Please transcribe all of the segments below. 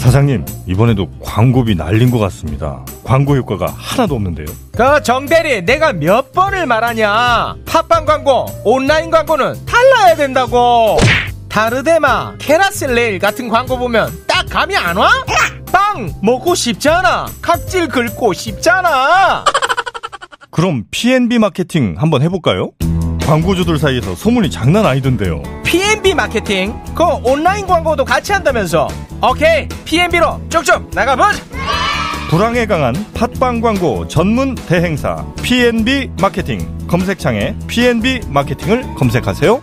사장님, 이번에도 광고비 날린 것 같습니다. 광고 효과가 하나도 없는데요. 그 정대리 내가 몇 번을 말하냐 팟빵 광고 온라인 광고는 달라야 된다고 다르데마 캐라셀레일 같은 광고 보면 딱 감이 안 와? 빵 먹고 싶잖아 각질 긁고 싶잖아 그럼 P&B 마케팅 한번 해볼까요? 광고주들 사이에서 소문이 장난 아니던데요. P&B 마케팅 그 온라인 광고도 같이 한다면서 오케이 P&B로 쭉쭉 나가보자 불황에 강한 팟빵 광고 전문 대행사 P&B 마케팅 검색창에 P&B 마케팅을 검색하세요.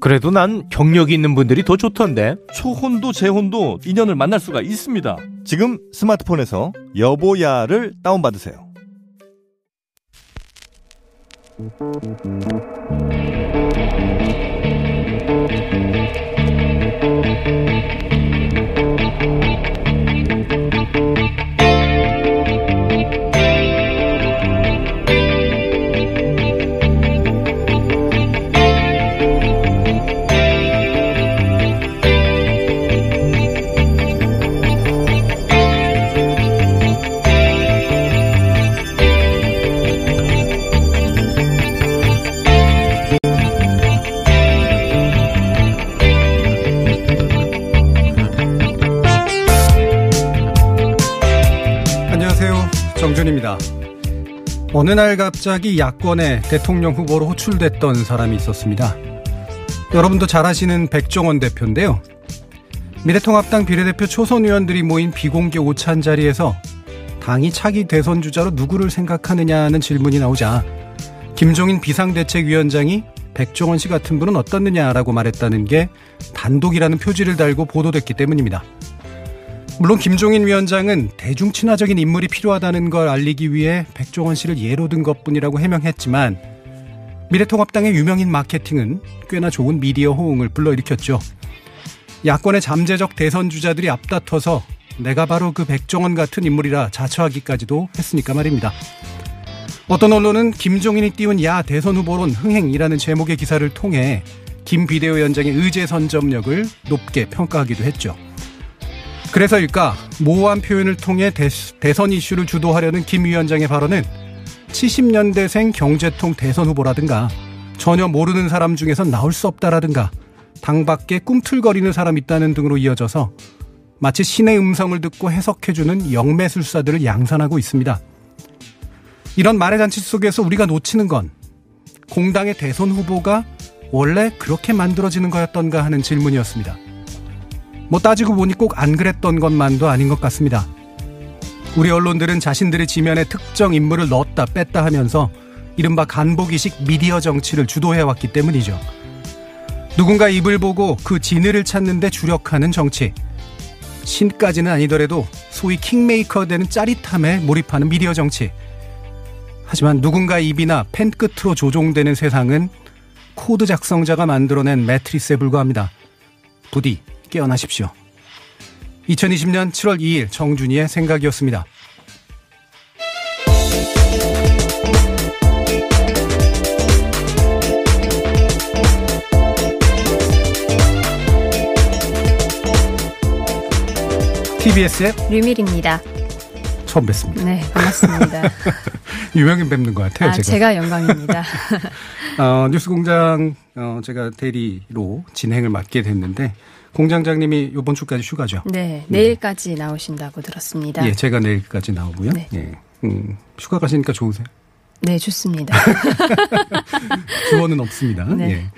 그래도 난 경력이 있는 분들이 더 좋던데 초혼도 재혼도 인연을 만날 수가 있습니다. 지금 스마트폰에서 여보야를 다운받으세요. 어느 날 갑자기 야권의 대통령 후보로 호출됐던 사람이 있었습니다. 여러분도 잘 아시는 백종원 대표인데요. 미래통합당 비례대표 초선 의원들이 모인 비공개 오찬 자리에서 당이 차기 대선 주자로 누구를 생각하느냐는 질문이 나오자 김종인 비상대책위원장이 백종원 씨 같은 분은 어떻느냐라고 말했다는 게 단독이라는 표지를 달고 보도됐기 때문입니다. 물론 김종인 위원장은 대중 친화적인 인물이 필요하다는 걸 알리기 위해 백종원 씨를 예로 든 것뿐이라고 해명했지만 미래통합당의 유명인 마케팅은 꽤나 좋은 미디어 호응을 불러일으켰죠. 야권의 잠재적 대선 주자들이 앞다퉈서 내가 바로 그 백종원 같은 인물이라 자처하기까지도 했으니까 말입니다. 어떤 언론은 김종인이 띄운 야 대선 후보론 흥행이라는 제목의 기사를 통해 김 비대위원장의 의제 선점력을 높게 평가하기도 했죠. 그래서일까 모호한 표현을 통해 대, 대선 이슈를 주도하려는 김 위원장의 발언은 70년대생 경제통 대선 후보라든가 전혀 모르는 사람 중에서 나올 수 없다라든가 당 밖에 꿈틀거리는 사람 있다는 등으로 이어져서 마치 신의 음성을 듣고 해석해주는 영매술사들을 양산하고 있습니다. 이런 말의 잔치 속에서 우리가 놓치는 건 공당의 대선 후보가 원래 그렇게 만들어지는 거였던가 하는 질문이었습니다. 뭐 따지고 보니 꼭 안 그랬던 것만도 아닌 것 같습니다. 우리 언론들은 자신들의 지면에 특정 인물을 넣었다 뺐다 하면서 이른바 간보기식 미디어 정치를 주도해왔기 때문이죠. 누군가 입을 보고 그 진위를 찾는데 주력하는 정치. 신까지는 아니더라도 소위 킹메이커 되는 짜릿함에 몰입하는 미디어 정치. 하지만 누군가 입이나 펜 끝으로 조종되는 세상은 코드 작성자가 만들어낸 매트릭스에 불과합니다. 부디 깨어나십시오. 2020년 7월 2일 정준이의 생각이었습니다. TBS의 류밀입니다. 처음 뵙습니다. 네, 반갑습니다. 유명인 뵙는 것 같아요, 아, 제가. 제가 영광입니다. 어, 뉴스공장 어, 제가 대리로 진행을 맡게 됐는데 공장장님이 이번 주까지 휴가죠. 네, 내일까지 나오신다고 들었습니다. 예, 제가 내일까지 나오고요. 네. 예. 음, 휴가 가시니까 좋으세요? 네, 좋습니다. 조언은 없습니다. 네. 예.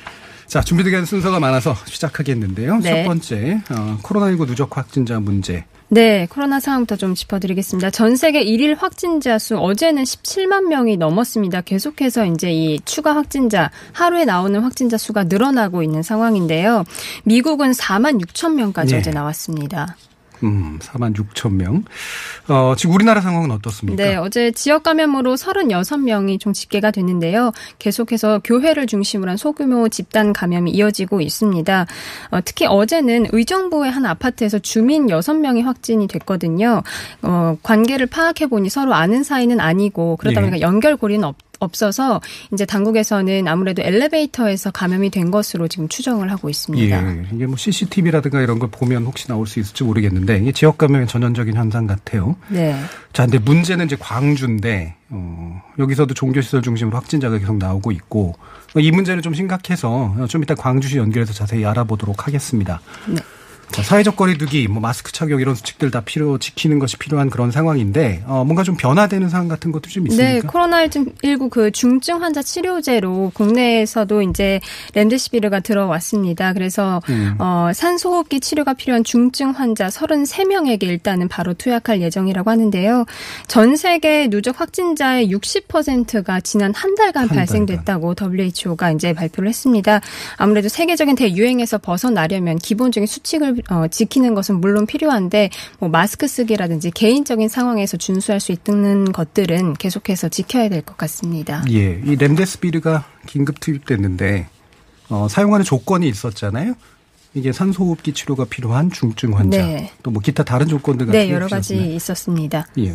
자, 준비되어 있는 순서가 많아서 시작하겠는데요. 네. 첫 번째, 어, 코로나19 누적 확진자 문제. 네, 코로나 상황부터 좀 짚어드리겠습니다. 전 세계 1일 확진자 수 어제는 17만 명이 넘었습니다. 계속해서 이제 이 추가 확진자 하루에 나오는 확진자 수가 늘어나고 있는 상황인데요. 미국은 4만 6천 명까지 네. 어제 나왔습니다. 음, 4만 6천 명. 어, 지금 우리나라 상황은 어떻습니까? 네, 어제 지역 감염으로 36명이 총 집계가 됐는데요. 계속해서 교회를 중심으로 한 소규모 집단 감염이 이어지고 있습니다. 어, 특히 어제는 의정부의 한 아파트에서 주민 6명이 확진이 됐거든요. 어, 관계를 파악해 보니 서로 아는 사이는 아니고 그러다 예. 보니까 연결고리는 없 없어서 이제 당국에서는 아무래도 엘리베이터에서 감염이 된 것으로 지금 추정을 하고 있습니다. 예, 이게 뭐 CCTV라든가 이런 걸 보면 혹시 나올 수 있을지 모르겠는데 이게 지역 감염의 전형적인 현상 같아요. 네. 자, 근데 문제는 이제 광주인데 어, 여기서도 종교시설 중심으로 확진자가 계속 나오고 있고 이 문제는 좀 심각해서 좀 이따 광주시 연결해서 자세히 알아보도록 하겠습니다. 네. 자, 사회적 거리두기, 뭐 마스크 착용 이런 수칙들 다 필요 지키는 것이 필요한 그런 상황인데 어, 뭔가 좀 변화되는 상황 같은 것도 좀 있습니까? 네, 코로나 19 그 중증 환자 치료제로 국내에서도 이제 렘데시비르가 들어왔습니다. 그래서 음. 어, 산소호흡기 치료가 필요한 중증 환자 33명에게 일단은 바로 투약할 예정이라고 하는데요. 전 세계 누적 확진자의 60%가 지난 한 달간 한 달간. 발생됐다고 WHO가 이제 발표를 했습니다. 아무래도 세계적인 대유행에서 벗어나려면 기본적인 수칙을 어, 지키는 것은 물론 필요한데 뭐 마스크 쓰기라든지 개인적인 상황에서 준수할 수 있는 것들은 계속해서 지켜야 될 것 같습니다. 예, 이 렘데스비르가 긴급 투입됐는데 어, 사용하는 조건이 있었잖아요. 이게 산소호흡기 치료가 필요한 중증 환자, 네. 또뭐 기타 다른 조건들 같은 네, 게 여러 가지? 있었습니다. 예.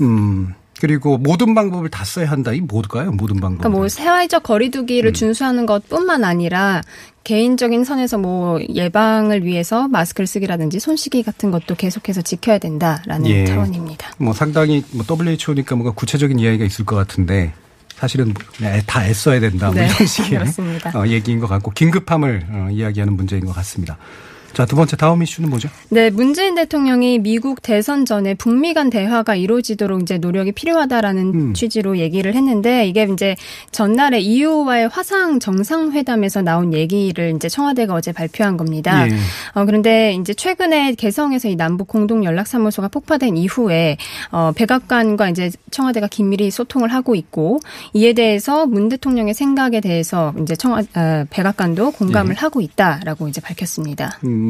음. 그리고 모든 방법을 다 써야 한다. 이 뭘까요? 모든 방법. 그러니까 뭐 사회적 거리두기를 음. 준수하는 것뿐만 아니라 개인적인 선에서 뭐 예방을 위해서 마스크를 쓰기라든지 손 씻기 같은 것도 계속해서 지켜야 된다라는 예. 차원입니다. 뭐 상당히 뭐 WHO니까 뭔가 구체적인 이야기가 있을 것 같은데 사실은 애- 다 애써야 된다. 뭐 네, 이런 식의 그렇습니다. 어, 얘기인 것 같고 긴급함을 어, 이야기하는 문제인 것 같습니다. 자, 두 번째 다음 이슈는 뭐죠? 네, 문재인 대통령이 미국 대선 전에 북미 간 대화가 이루어지도록 이제 노력이 필요하다라는 음. 취지로 얘기를 했는데 이게 이제 전날에 이후와의 화상 정상회담에서 나온 얘기를 이제 청와대가 어제 발표한 겁니다. 예. 어, 그런데 이제 최근에 개성에서 이 남북 공동 연락사무소가 폭파된 이후에 어, 백악관과 이제 청와대가 긴밀히 소통을 하고 있고 이에 대해서 문 대통령의 생각에 대해서 이제 청와 어, 백악관도 공감을 예. 하고 있다라고 이제 밝혔습니다. 음,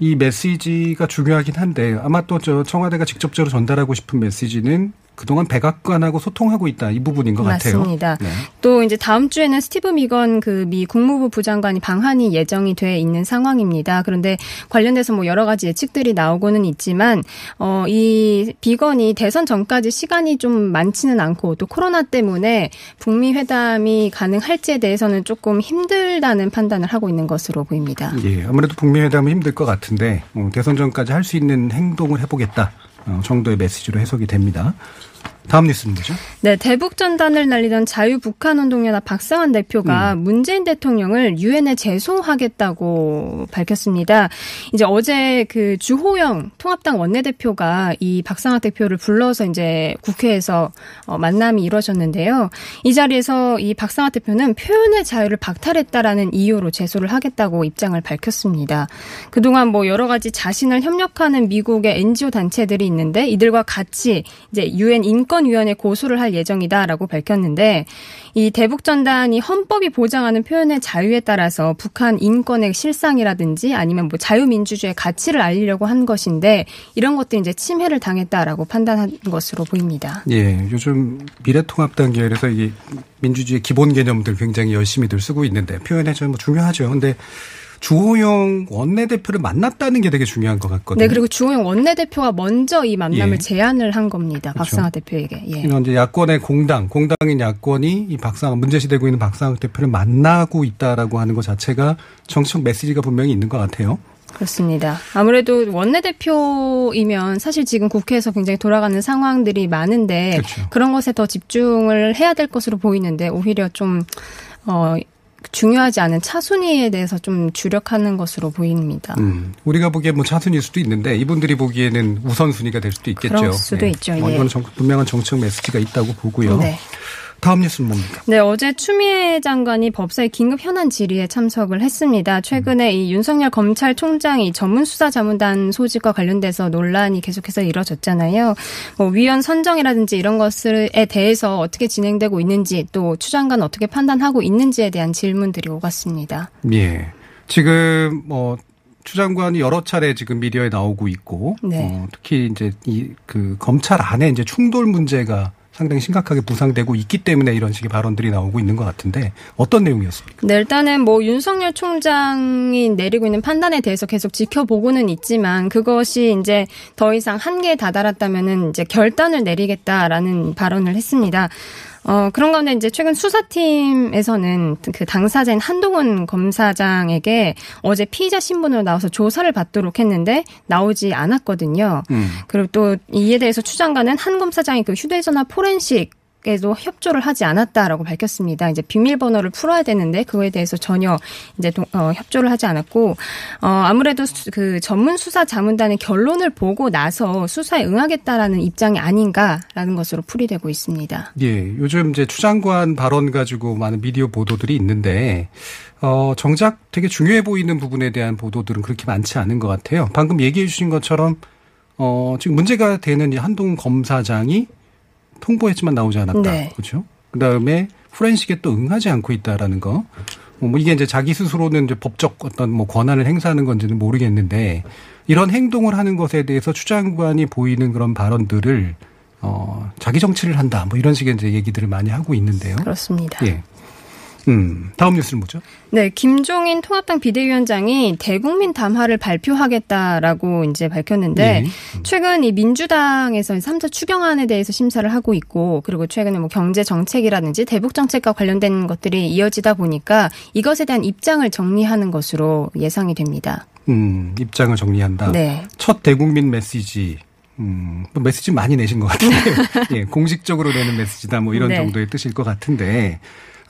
이 메시지가 중요하긴 한데 아마 또 저 청와대가 직접적으로 전달하고 싶은 메시지는 그동안 백악관하고 소통하고 있다 이 부분인 것 같아요. 맞습니다. 네. 또 이제 다음 주에는 스티브 미건 그 미 국무부 부장관이 방한이 예정이 돼 있는 상황입니다. 그런데 관련돼서 뭐 여러 가지 예측들이 나오고는 있지만 어 이 비건이 대선 전까지 시간이 좀 많지는 않고 또 코로나 때문에 북미 회담이 가능할지에 대해서는 조금 힘들다는 판단을 하고 있는 것으로 보입니다. 예, 아무래도 북미 회담은 힘들 것 같은데 어, 대선 전까지 할 수 있는 행동을 해보겠다 어, 정도의 메시지로 해석이 됩니다. 다음 뉴스는 뭐죠? 네, 대북 전단을 날리던 자유북한운동연합 박상환 대표가 문재인 대통령을 유엔에 제소하겠다고 밝혔습니다. 이제 어제 그 주호영 통합당 원내대표가 이 박상환 대표를 불러서 이제 국회에서 어, 만남이 이루어졌는데요. 이 자리에서 이 박상환 대표는 표현의 자유를 박탈했다라는 이유로 제소를 하겠다고 입장을 밝혔습니다. 그동안 뭐 여러 가지 자신을 협력하는 미국의 NGO 단체들이 있는데 이들과 같이 이제 유엔 인권 위원회 고소를 할 예정이다라고 밝혔는데 이 대북 전단이 헌법이 보장하는 표현의 자유에 따라서 북한 인권의 실상이라든지 아니면 뭐 자유민주주의 가치를 알리려고 한 것인데 이런 것들이 이제 침해를 당했다라고 판단한 것으로 보입니다. 예, 요즘 미래통합당 계열에서 이게 민주주의 기본 개념들 굉장히 열심히들 쓰고 있는데 표현의 자유 뭐 중요하죠. 근데 주호영 원내대표를 만났다는 게 되게 중요한 것 같거든요. 네, 그리고 주호영 원내대표가 먼저 이 만남을 예. 제안을 한 겁니다. 그렇죠. 박상화 대표에게. 예. 이제 야권의 공당, 공당인 야권이 이 박상 문제시되고 있는 박상학 대표를 만나고 있다라고 하는 것 자체가 정치적 메시지가 분명히 있는 것 같아요. 그렇습니다. 아무래도 원내대표이면 사실 지금 국회에서 굉장히 돌아가는 상황들이 많은데 그렇죠. 그런 것에 더 집중을 해야 될 것으로 보이는데 오히려 좀 어, 중요하지 않은 차순위에 대해서 좀 주력하는 것으로 보입니다. 음, 우리가 보기에 뭐 차순일 수도 있는데 이분들이 보기에는 우선순위가 될 수도 있겠죠. 그럴 수도 있죠, 뭐 예. 이건 정- 분명한 정책 메시지가 있다고 보고요. 네. 다음 뉴스는 뭡니까? 네, 어제 추미애 장관이 법사위 긴급 현안 질의에 참석을 했습니다. 최근에 이 윤석열 검찰총장이 전문수사자문단 소집과 관련돼서 논란이 계속해서 이뤄졌잖아요. 뭐 위원 선정이라든지 이런 것에 대해서 어떻게 진행되고 있는지 또 추 장관 어떻게 판단하고 있는지에 대한 질문들이 오갔습니다. 예. 지금 뭐 추 장관이 여러 차례 지금 미디어에 나오고 있고 네. 어, 특히 이제 이 그 검찰 안에 이제 충돌 문제가 상당히 심각하게 부상되고 있기 때문에 이런 식의 발언들이 나오고 있는 것 같은데 어떤 내용이었습니까? 네, 일단은 뭐 윤석열 총장이 내리고 있는 판단에 대해서 계속 지켜보고는 있지만 그것이 이제 더 이상 한계에 다다랐다면은 이제 결단을 내리겠다라는 발언을 했습니다. 어, 그런 가운데 이제 최근 수사팀에서는 그 당사자인 한동훈 검사장에게 어제 피의자 신분으로 나와서 조사를 받도록 했는데 나오지 않았거든요. 음. 그리고 또 이에 대해서 추 장관은 한 검사장이 그 휴대전화 포렌식 에도 협조를 하지 않았다라고 밝혔습니다. 이제 비밀번호를 풀어야 되는데 그거에 대해서 전혀 이제 동, 어, 협조를 하지 않았고 어, 아무래도 수, 그 전문 수사 자문단의 결론을 보고 나서 수사에 응하겠다라는 입장이 아닌가라는 것으로 풀이되고 있습니다. 예, 요즘 이제 추 장관 발언 가지고 많은 미디어 보도들이 있는데 어, 정작 되게 중요해 보이는 부분에 대한 보도들은 그렇게 많지 않은 것 같아요. 방금 얘기해 주신 것처럼 어, 지금 문제가 되는 이 한동훈 검사장이 통보했지만 나오지 않았다. 네. 그렇죠? 그다음에 후렌식에 또 응하지 않고 있다라는 거. 뭐 이게 이제 자기 스스로는 이제 법적 어떤 뭐 권한을 행사하는 건지는 모르겠는데 이런 행동을 하는 것에 대해서 추 장관이 보이는 그런 발언들을 어, 자기 정치를 한다. 뭐 이런 식의 이제 얘기들을 많이 하고 있는데요. 그렇습니다. 예. 음, 다음 뉴스는 뭐죠? 네, 김종인 통합당 비대위원장이 대국민 담화를 발표하겠다라고 이제 밝혔는데 예. 최근 이 민주당에서 3차 추경안에 대해서 심사를 하고 있고 그리고 최근에 뭐 경제 정책이라든지 대북 정책과 관련된 것들이 이어지다 보니까 이것에 대한 입장을 정리하는 것으로 예상이 됩니다. 음, 입장을 정리한다. 네. 첫 대국민 메시지. 음, 뭐 메시지 많이 내신 것 같은데, 예, 공식적으로 내는 메시지다, 뭐 이런 네. 정도의 뜻일 것 같은데,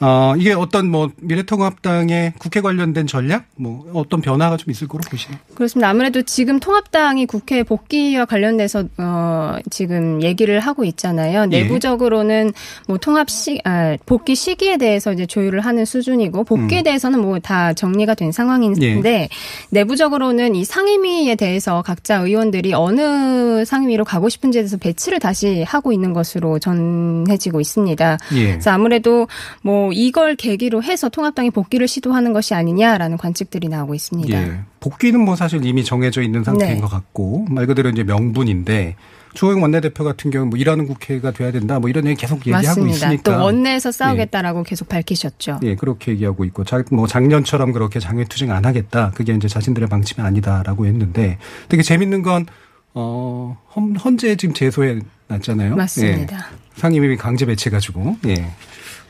어, 이게 어떤 뭐 미래통합당의 국회 관련된 전략, 뭐 어떤 변화가 좀 있을 거로 보시나요? 그렇습니다. 아무래도 지금 통합당이 국회 복귀와 관련돼서 어 지금 얘기를 하고 있잖아요. 예. 내부적으로는 뭐 통합 시 아, 복귀 시기에 대해서 이제 조율을 하는 수준이고 복귀에 대해서는 뭐 다 정리가 된 상황인데 내부적으로는 이 상임위에 대해서 각자 의원들이 어느 상임위로 가고 싶은지에 대해서 배치를 다시 하고 있는 것으로 전해지고 있습니다. 예. 그래서 아무래도 뭐 이걸 계기로 해서 통합당이 복귀를 시도하는 것이 아니냐라는 관측들이 나오고 있습니다. 예. 복귀는 뭐 사실 이미 정해져 있는 상태인 네. 것 같고, 말 그대로 이제 명분인데, 주호영 원내대표 같은 경우는 뭐 일하는 국회가 돼야 된다, 뭐 이런 얘기 계속 얘기하고 맞습니다. 있으니까. 또 원내에서 싸우겠다라고 계속 밝히셨죠. 예, 그렇게 얘기하고 있고, 자, 뭐 작년처럼 그렇게 장외투쟁 안 하겠다. 그게 이제 자신들의 방침이 아니다라고 했는데, 되게 재밌는 건, 어, 헌, 헌재 지금 제소해 놨잖아요. 맞습니다. 예, 상임위 강제 배치해가지고, 예.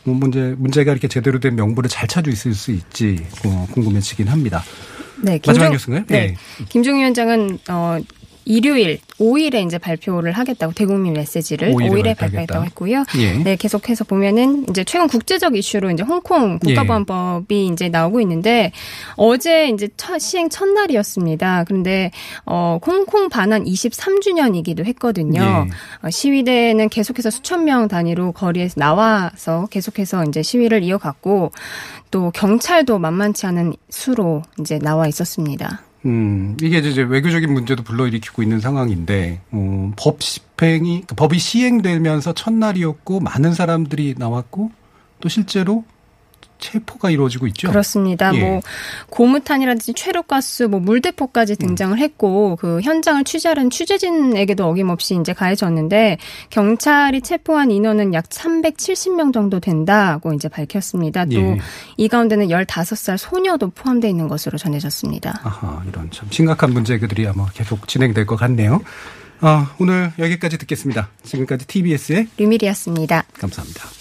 뭐 문제, 문제가 이렇게 제대로 된 명분을 잘 찾을 수 있지, 어, 궁금해지긴 합니다. 네, 마지막 김종- 뉴스인가요? 네, 예. 김종인 위원장은 어 일요일 5일에 이제 발표를 하겠다고 대국민 메시지를 5일에 5일에, 발표하겠다. 발표했다고 했고요. 예. 네, 계속해서 보면은 이제 최근 국제적 이슈로 이제 홍콩 예. 국가보안법이 이제 나오고 있는데 어제 이제 첫 시행 첫날이었습니다. 그런데 어 홍콩 반환 23주년이기도 했거든요. 예. 어, 시위대는 계속해서 수천 명 단위로 거리에서 나와서 계속해서 이제 시위를 이어갔고 또 경찰도 만만치 않은 수로 이제 나와 있었습니다. 음, 이게 이제 외교적인 문제도 불러일으키고 있는 상황인데, 어, 법 집행이, 그 법이 시행되면서 첫날이었고, 많은 사람들이 나왔고, 또 실제로 체포가 이루어지고 있죠. 그렇습니다. 예. 뭐 고무탄이라든지 최루가스, 뭐 물대포까지 등장을 했고 그 현장을 취재하는 취재진에게도 어김없이 이제 가해졌는데 경찰이 체포한 인원은 약 370명 정도 된다고 이제 밝혔습니다. 또 예. 이 가운데는 15살 소녀도 포함되어 있는 것으로 전해졌습니다. 아하, 이런 참 심각한 문제들이 아마 계속 진행될 것 같네요. 아, 오늘 여기까지 듣겠습니다. 지금까지 TBS의 류밀이었습니다. 감사합니다.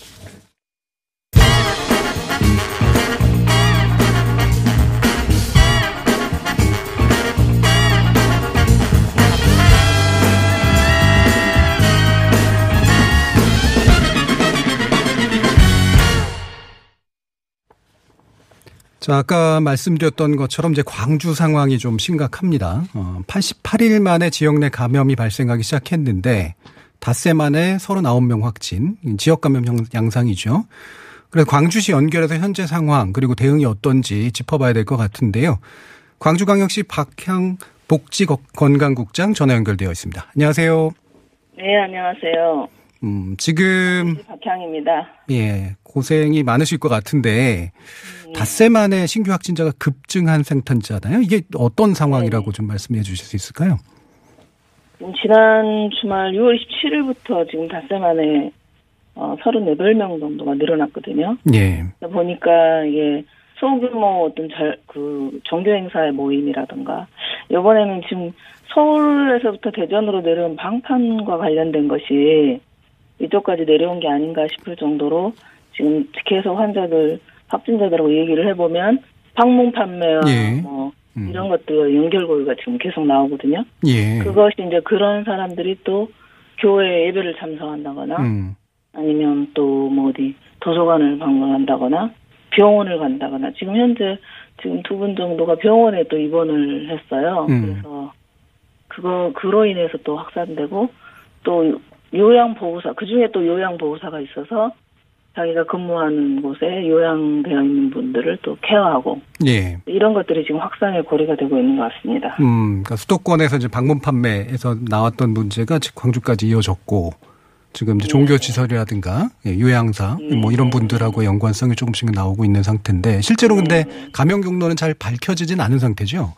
자, 아까 말씀드렸던 것처럼 이제 광주 상황이 좀 심각합니다. 어, 88일 만에 지역 내 감염이 발생하기 시작했는데 닷새 만에 39명 확진, 지역 감염 양상이죠. 그래서 광주시 연결해서 현재 상황 그리고 대응이 어떤지 짚어봐야 될 것 같은데요. 광주광역시 박향 복지건강국장 전화 연결되어 있습니다. 안녕하세요. 네, 안녕하세요. 음, 지금 박향입니다. 예, 고생이 많으실 것 같은데 음. 닷새 만에 신규 확진자가 급증한 상태잖아요. 이게 어떤 상황이라고 네. 좀 말씀해 주실 수 있을까요? 지난 주말 6월 27일부터 지금 닷새 만에 어, 38명 정도가 늘어났거든요. 예. 보니까 이게 소규모 어떤 잘, 그, 종교 행사의 모임이라든가, 이번에는 지금 서울에서부터 대전으로 내려온 방판과 관련된 것이 이쪽까지 내려온 게 아닌가 싶을 정도로 지금 계속 환자들, 확진자들하고 얘기를 해보면 방문 판매와 예. 뭐 음. 이런 것들 연결고리가 지금 계속 나오거든요. 예. 그것이 이제 그런 사람들이 또 교회 예배를 참석한다거나 음. 아니면 또 뭐 어디 도서관을 방문한다거나 병원을 간다거나 지금 현재 지금 두 분 정도가 병원에 또 입원을 했어요. 음. 그래서 그거 그로 인해서 또 확산되고 또 요양 보호사 그 중에 또 요양 보호사가 있어서 자기가 근무하는 곳에 요양되어 있는 분들을 또 케어하고 예. 이런 것들이 지금 확산의 고리가 되고 있는 것 같습니다. 음, 그러니까 수도권에서 이제 방문 판매에서 나왔던 문제가 광주까지 이어졌고 지금 이제 네. 종교시설이라든가 예, 요양사 네. 뭐 이런 분들하고 연관성이 조금씩 나오고 있는 상태인데 실제로 근데 네. 감염 경로는 잘 밝혀지진 않은 상태죠.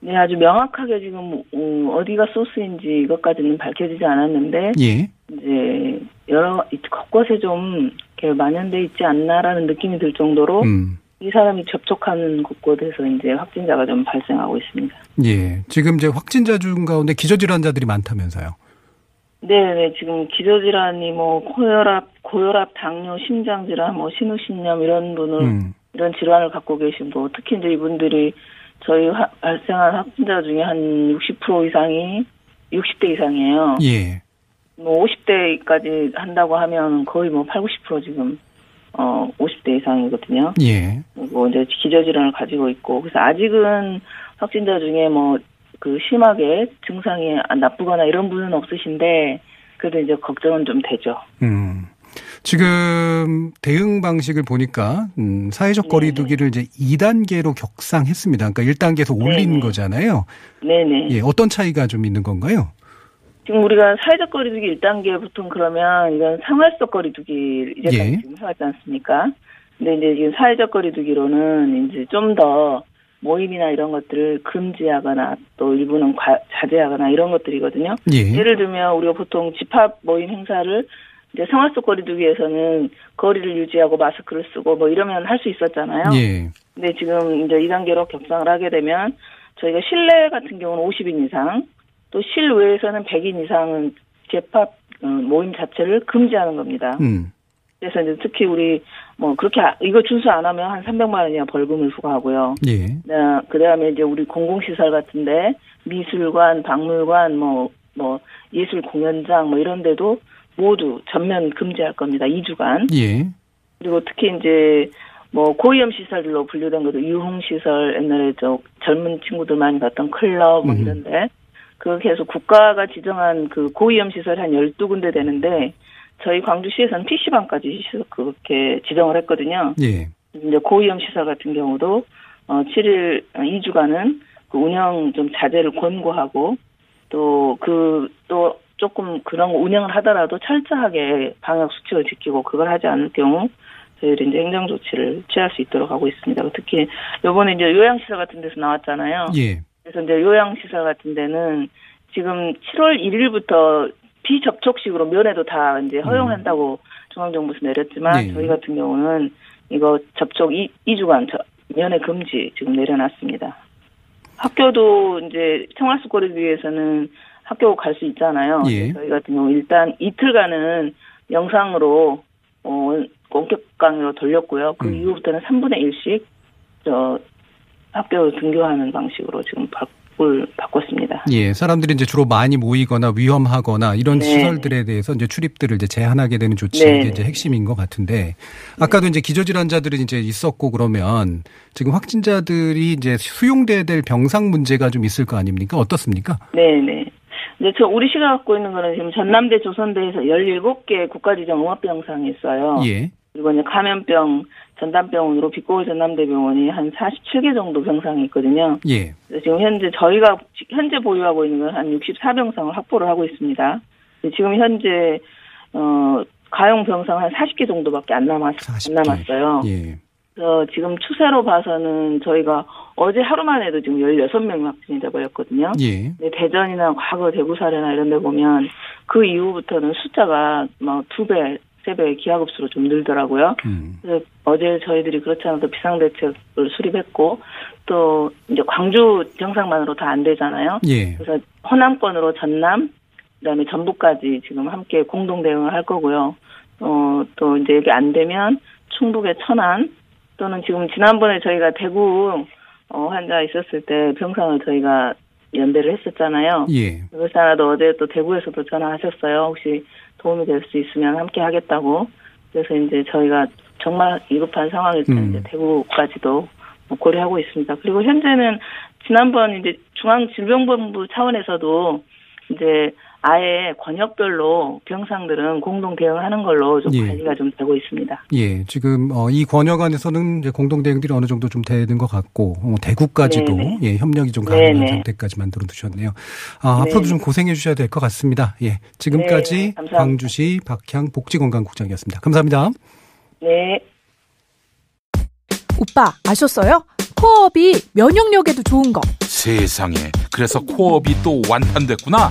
네, 아주 명확하게 지금 어, 어디가 소스인지 이것까지는 밝혀지지 않았는데 예. 이제 여러 곳곳에 좀 이렇게 만연돼 있지 않나라는 느낌이 들 정도로 음. 이 사람이 접촉하는 곳곳에서 이제 확진자가 좀 발생하고 있습니다. 예, 지금 이제 확진자 중 가운데 기저질환자들이 많다면서요? 네, 네. 지금 기저질환이 뭐 고혈압, 고혈압, 당뇨, 심장질환, 뭐 신우신염 이런 분을 음. 이런 질환을 갖고 계신 분, 특히 이제 이분들이 저희 하, 발생한 확진자 중에 한 60% 이상이 60대 이상이에요. 예. 뭐 50대까지 한다고 하면 거의 뭐 8, 90% 지금 어 50대 이상이거든요. 예. 그리고 이제 기저질환을 가지고 있고 그래서 아직은 확진자 중에 뭐 그 심하게 증상이 나쁘거나 이런 분은 없으신데 그래도 이제 걱정은 좀 되죠. 음. 지금 대응 방식을 보니까 음, 사회적 거리두기를 이제 2단계로 격상했습니다. 그러니까 1단계에서 올린 네네. 거잖아요. 네네. 예, 어떤 차이가 좀 있는 건가요? 지금 우리가 사회적 거리두기 1단계 보통 그러면 이건 생활 속 거리두기 이제까지 예. 지금 해왔지 않습니까? 근데 이제 지금 사회적 거리두기로는 이제 좀 더 모임이나 이런 것들을 금지하거나 또 일부는 과, 자제하거나 이런 것들이거든요. 예. 예를 들면 우리가 보통 집합 모임 행사를 이제 생활 속 거리두기에서는 거리를 유지하고 마스크를 쓰고 뭐 이러면 할 수 있었잖아요. 예. 근데 지금 이제 2단계로 격상을 하게 되면 저희가 실내 같은 경우는 50인 이상 또 실외에서는 100인 이상은 재합 어, 모임 자체를 금지하는 겁니다. 음. 그래서 이제 특히 우리 뭐 그렇게 아, 이거 준수 안 하면 한 300만 원이나 벌금을 부과하고요. 예. 네, 그다음에 이제 우리 공공시설 같은데 미술관, 박물관, 뭐뭐 뭐 예술 공연장 뭐 이런 데도 모두 전면 금지할 겁니다. 2주간. 예. 그리고 특히 이제 뭐 고위험 시설로 분류된 것도 유흥 시설 옛날에 저 젊은 친구들 많이 갔던 클럽 뭐 음. 이런데 그렇게 해서 국가가 지정한 그 고위험 시설이 한 12군데 되는데 저희 광주시에서는 PC방까지 그렇게 지정을 했거든요. 예. 이제 고위험 시설 같은 경우도 어 7일 2주간은 그 운영 좀 자제를 권고하고 또 그또 그, 조금 그런 운영을 하더라도 철저하게 방역 수칙을 지키고 그걸 하지 않을 경우 저희들이 이제 행정 조치를 취할 수 있도록 하고 있습니다. 특히 요번에 이제 요양시설 같은 데서 나왔잖아요. 예. 그래서 이제 요양시설 같은 데는 지금 7월 1일부터 비접촉식으로 면회도 다 이제 음. 허용한다고 음. 중앙정부에서 내렸지만 네. 저희 같은 경우는 이거 접촉 2, 2주간 저, 면회 금지 지금 내려놨습니다. 학교도 이제 생활수 거리위해서는 학교 갈 수 있잖아요. 예. 저희 같은 경우 일단 이틀간은 영상으로 어, 원격 강의로 돌렸고요. 그 음. 이후부터는 3분의 1씩 저 학교 등교하는 방식으로 지금 을 바꿨습니다. 예, 사람들이 이제 주로 많이 모이거나 위험하거나 이런 네. 시설들에 대해서 이제 출입들을 이제 제한하게 되는 조치가 네. 이제 핵심인 것 같은데 아까도 이제 기저질환자들이 이제 있었고 그러면 지금 확진자들이 이제 수용돼야 될 병상 문제가 좀 있을 거 아닙니까? 어떻습니까? 네, 네. 이제 저 우리 시가 갖고 있는 거는 지금 전남대 조선대에서 17개 국가지정 응급병상이 있어요. 예. 그리고 이제 감염병 전담병원으로 빛고울 전남대병원이 한 47개 정도 병상이 있거든요. 예. 지금 현재 저희가 현재 보유하고 있는 건 한 64병상을 확보를 하고 있습니다. 지금 현재 어 가용 병상 한 40개 정도밖에 안 남았 40개. 안 남았어요. 예. 그래서 지금 추세로 봐서는 저희가 어제 하루만 해도 지금 16명이 확진이 돼버렸거든요. 예. 대전이나 과거 대구 사례나 이런 데 보면 그 이후부터는 숫자가 막 두 배, 세배 기하급수로 좀 늘더라고요. 음. 그래서 어제 저희들이 그렇지 않아도 비상대책을 수립했고 또 이제 광주 병상만으로 다 안 되잖아요. 예. 그래서 호남권으로 전남, 그다음에 전북까지 지금 함께 공동 대응을 할 거고요. 어, 또 이제 여기 안 되면 충북의 천안 또는 지금 지난번에 저희가 대구 어, 환자 있었을 때 병상을 저희가 연대를 했었잖아요. 예. 그렇지 않아도 어제 또 대구에서도 전화하셨어요. 혹시 도움이 될 수 있으면 함께 하겠다고. 그래서 이제 저희가 정말 위급한 상황일 때 음. 대구까지도 고려하고 있습니다. 그리고 현재는 지난번 이제 중앙질병본부 차원에서도 이제 아예 권역별로 병상들은 공동 대응하는 걸로 좀 예. 관리가 좀 되고 있습니다. 예, 지금 어, 이 권역 안에서는 이제 공동 대응들이 어느 정도 좀 되는 것 같고 어, 대구까지도 네네. 예, 협력이 좀 가능한 네네. 상태까지 만들어 두셨네요. 아, 네. 앞으로도 좀 고생해 주셔야 될 것 같습니다. 예, 지금까지 네, 광주시 박향 복지건강국장이었습니다. 감사합니다. 네. 오빠 아셨어요? 코업이 면역력에도 좋은 거. 세상에. 그래서 코업이 또 완판됐구나.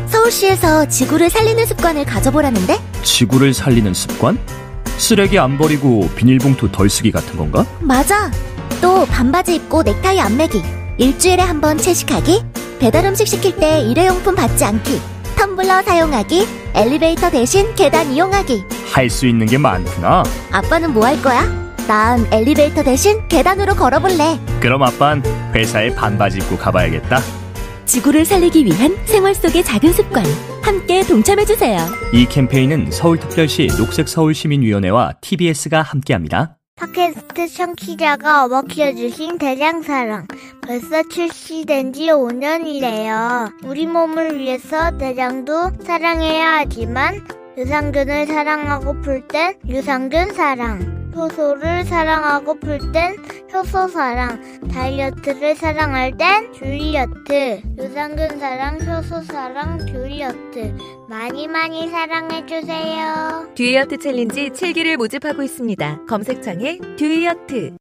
서울시에서 지구를 살리는 습관을 가져보라는데? 지구를 살리는 습관? 쓰레기 안 버리고 비닐봉투 덜 쓰기 같은 건가? 맞아. 또 반바지 입고 넥타이 안 매기. 일주일에 한 번 채식하기. 배달 음식 시킬 때 일회용품 받지 않기. 텀블러 사용하기. 엘리베이터 대신 계단 이용하기. 할 수 있는 게 많구나. 아빠는 뭐 할 거야? 난 엘리베이터 대신 계단으로 걸어볼래. 그럼 아빤 회사에 반바지 입고 가봐야겠다. 지구를 살리기 위한 생활 속의 작은 습관 함께 동참해 주세요. 이 캠페인은 서울특별시 녹색서울시민위원회와 TBS가 함께합니다. 팟캐스트 청취자가 업어 키워주신 대장사랑 벌써 출시된 지 5년이래요. 우리 몸을 위해서 대장도 사랑해야 하지만 유산균을 사랑하고플 땐 유산균 사랑 효소를 사랑하고플 땐 효소 사랑, 다이어트를 사랑할 땐 듀이어트, 유산균 사랑, 효소 사랑, 듀이어트 많이 많이 사랑해주세요. 듀이어트 챌린지 7기를 모집하고 있습니다. 검색창에 듀이어트.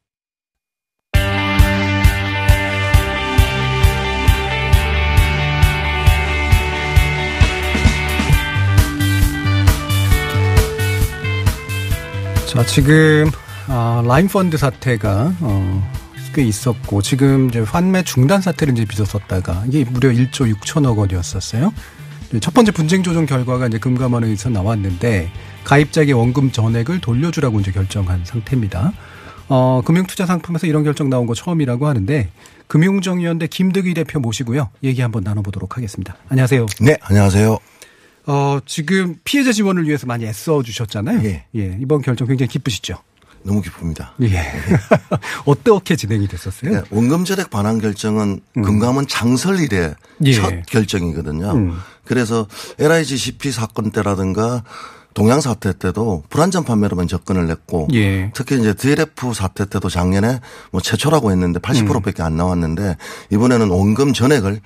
자, 지금 아, 라임펀드 사태가 어, 꽤 있었고 지금 이제 환매 중단 사태를 이제 빚었었다가 이게 무려 1조 6천억 원이었었어요. 첫 번째 분쟁 조정 결과가 이제 금감원에서 나왔는데 가입자에게 원금 전액을 돌려주라고 이제 결정한 상태입니다. 어, 금융투자 상품에서 이런 결정 나온 거 처음이라고 하는데 금융정의연대 김득희 대표 모시고요. 얘기 한번 나눠보도록 하겠습니다. 안녕하세요. 네, 안녕하세요. 어, 지금 피해자 지원을 위해서 많이 애써 주셨잖아요. 예. 예. 이번 결정 굉장히 기쁘시죠? 너무 기쁩니다. 예. 어떻게 진행이 됐었어요? 네, 원금 절액 반환 결정은 음. 금감원 창설 이래 예. 첫 결정이거든요. 음. 그래서 LIGCP 사건 때라든가 동양 사태 때도 불안전 판매로만 접근을 냈고 예. 특히 이제 DLF 사태 때도 작년에 뭐 최초라고 했는데 80%밖에 음. 안 나왔는데 이번에는 원금 전액을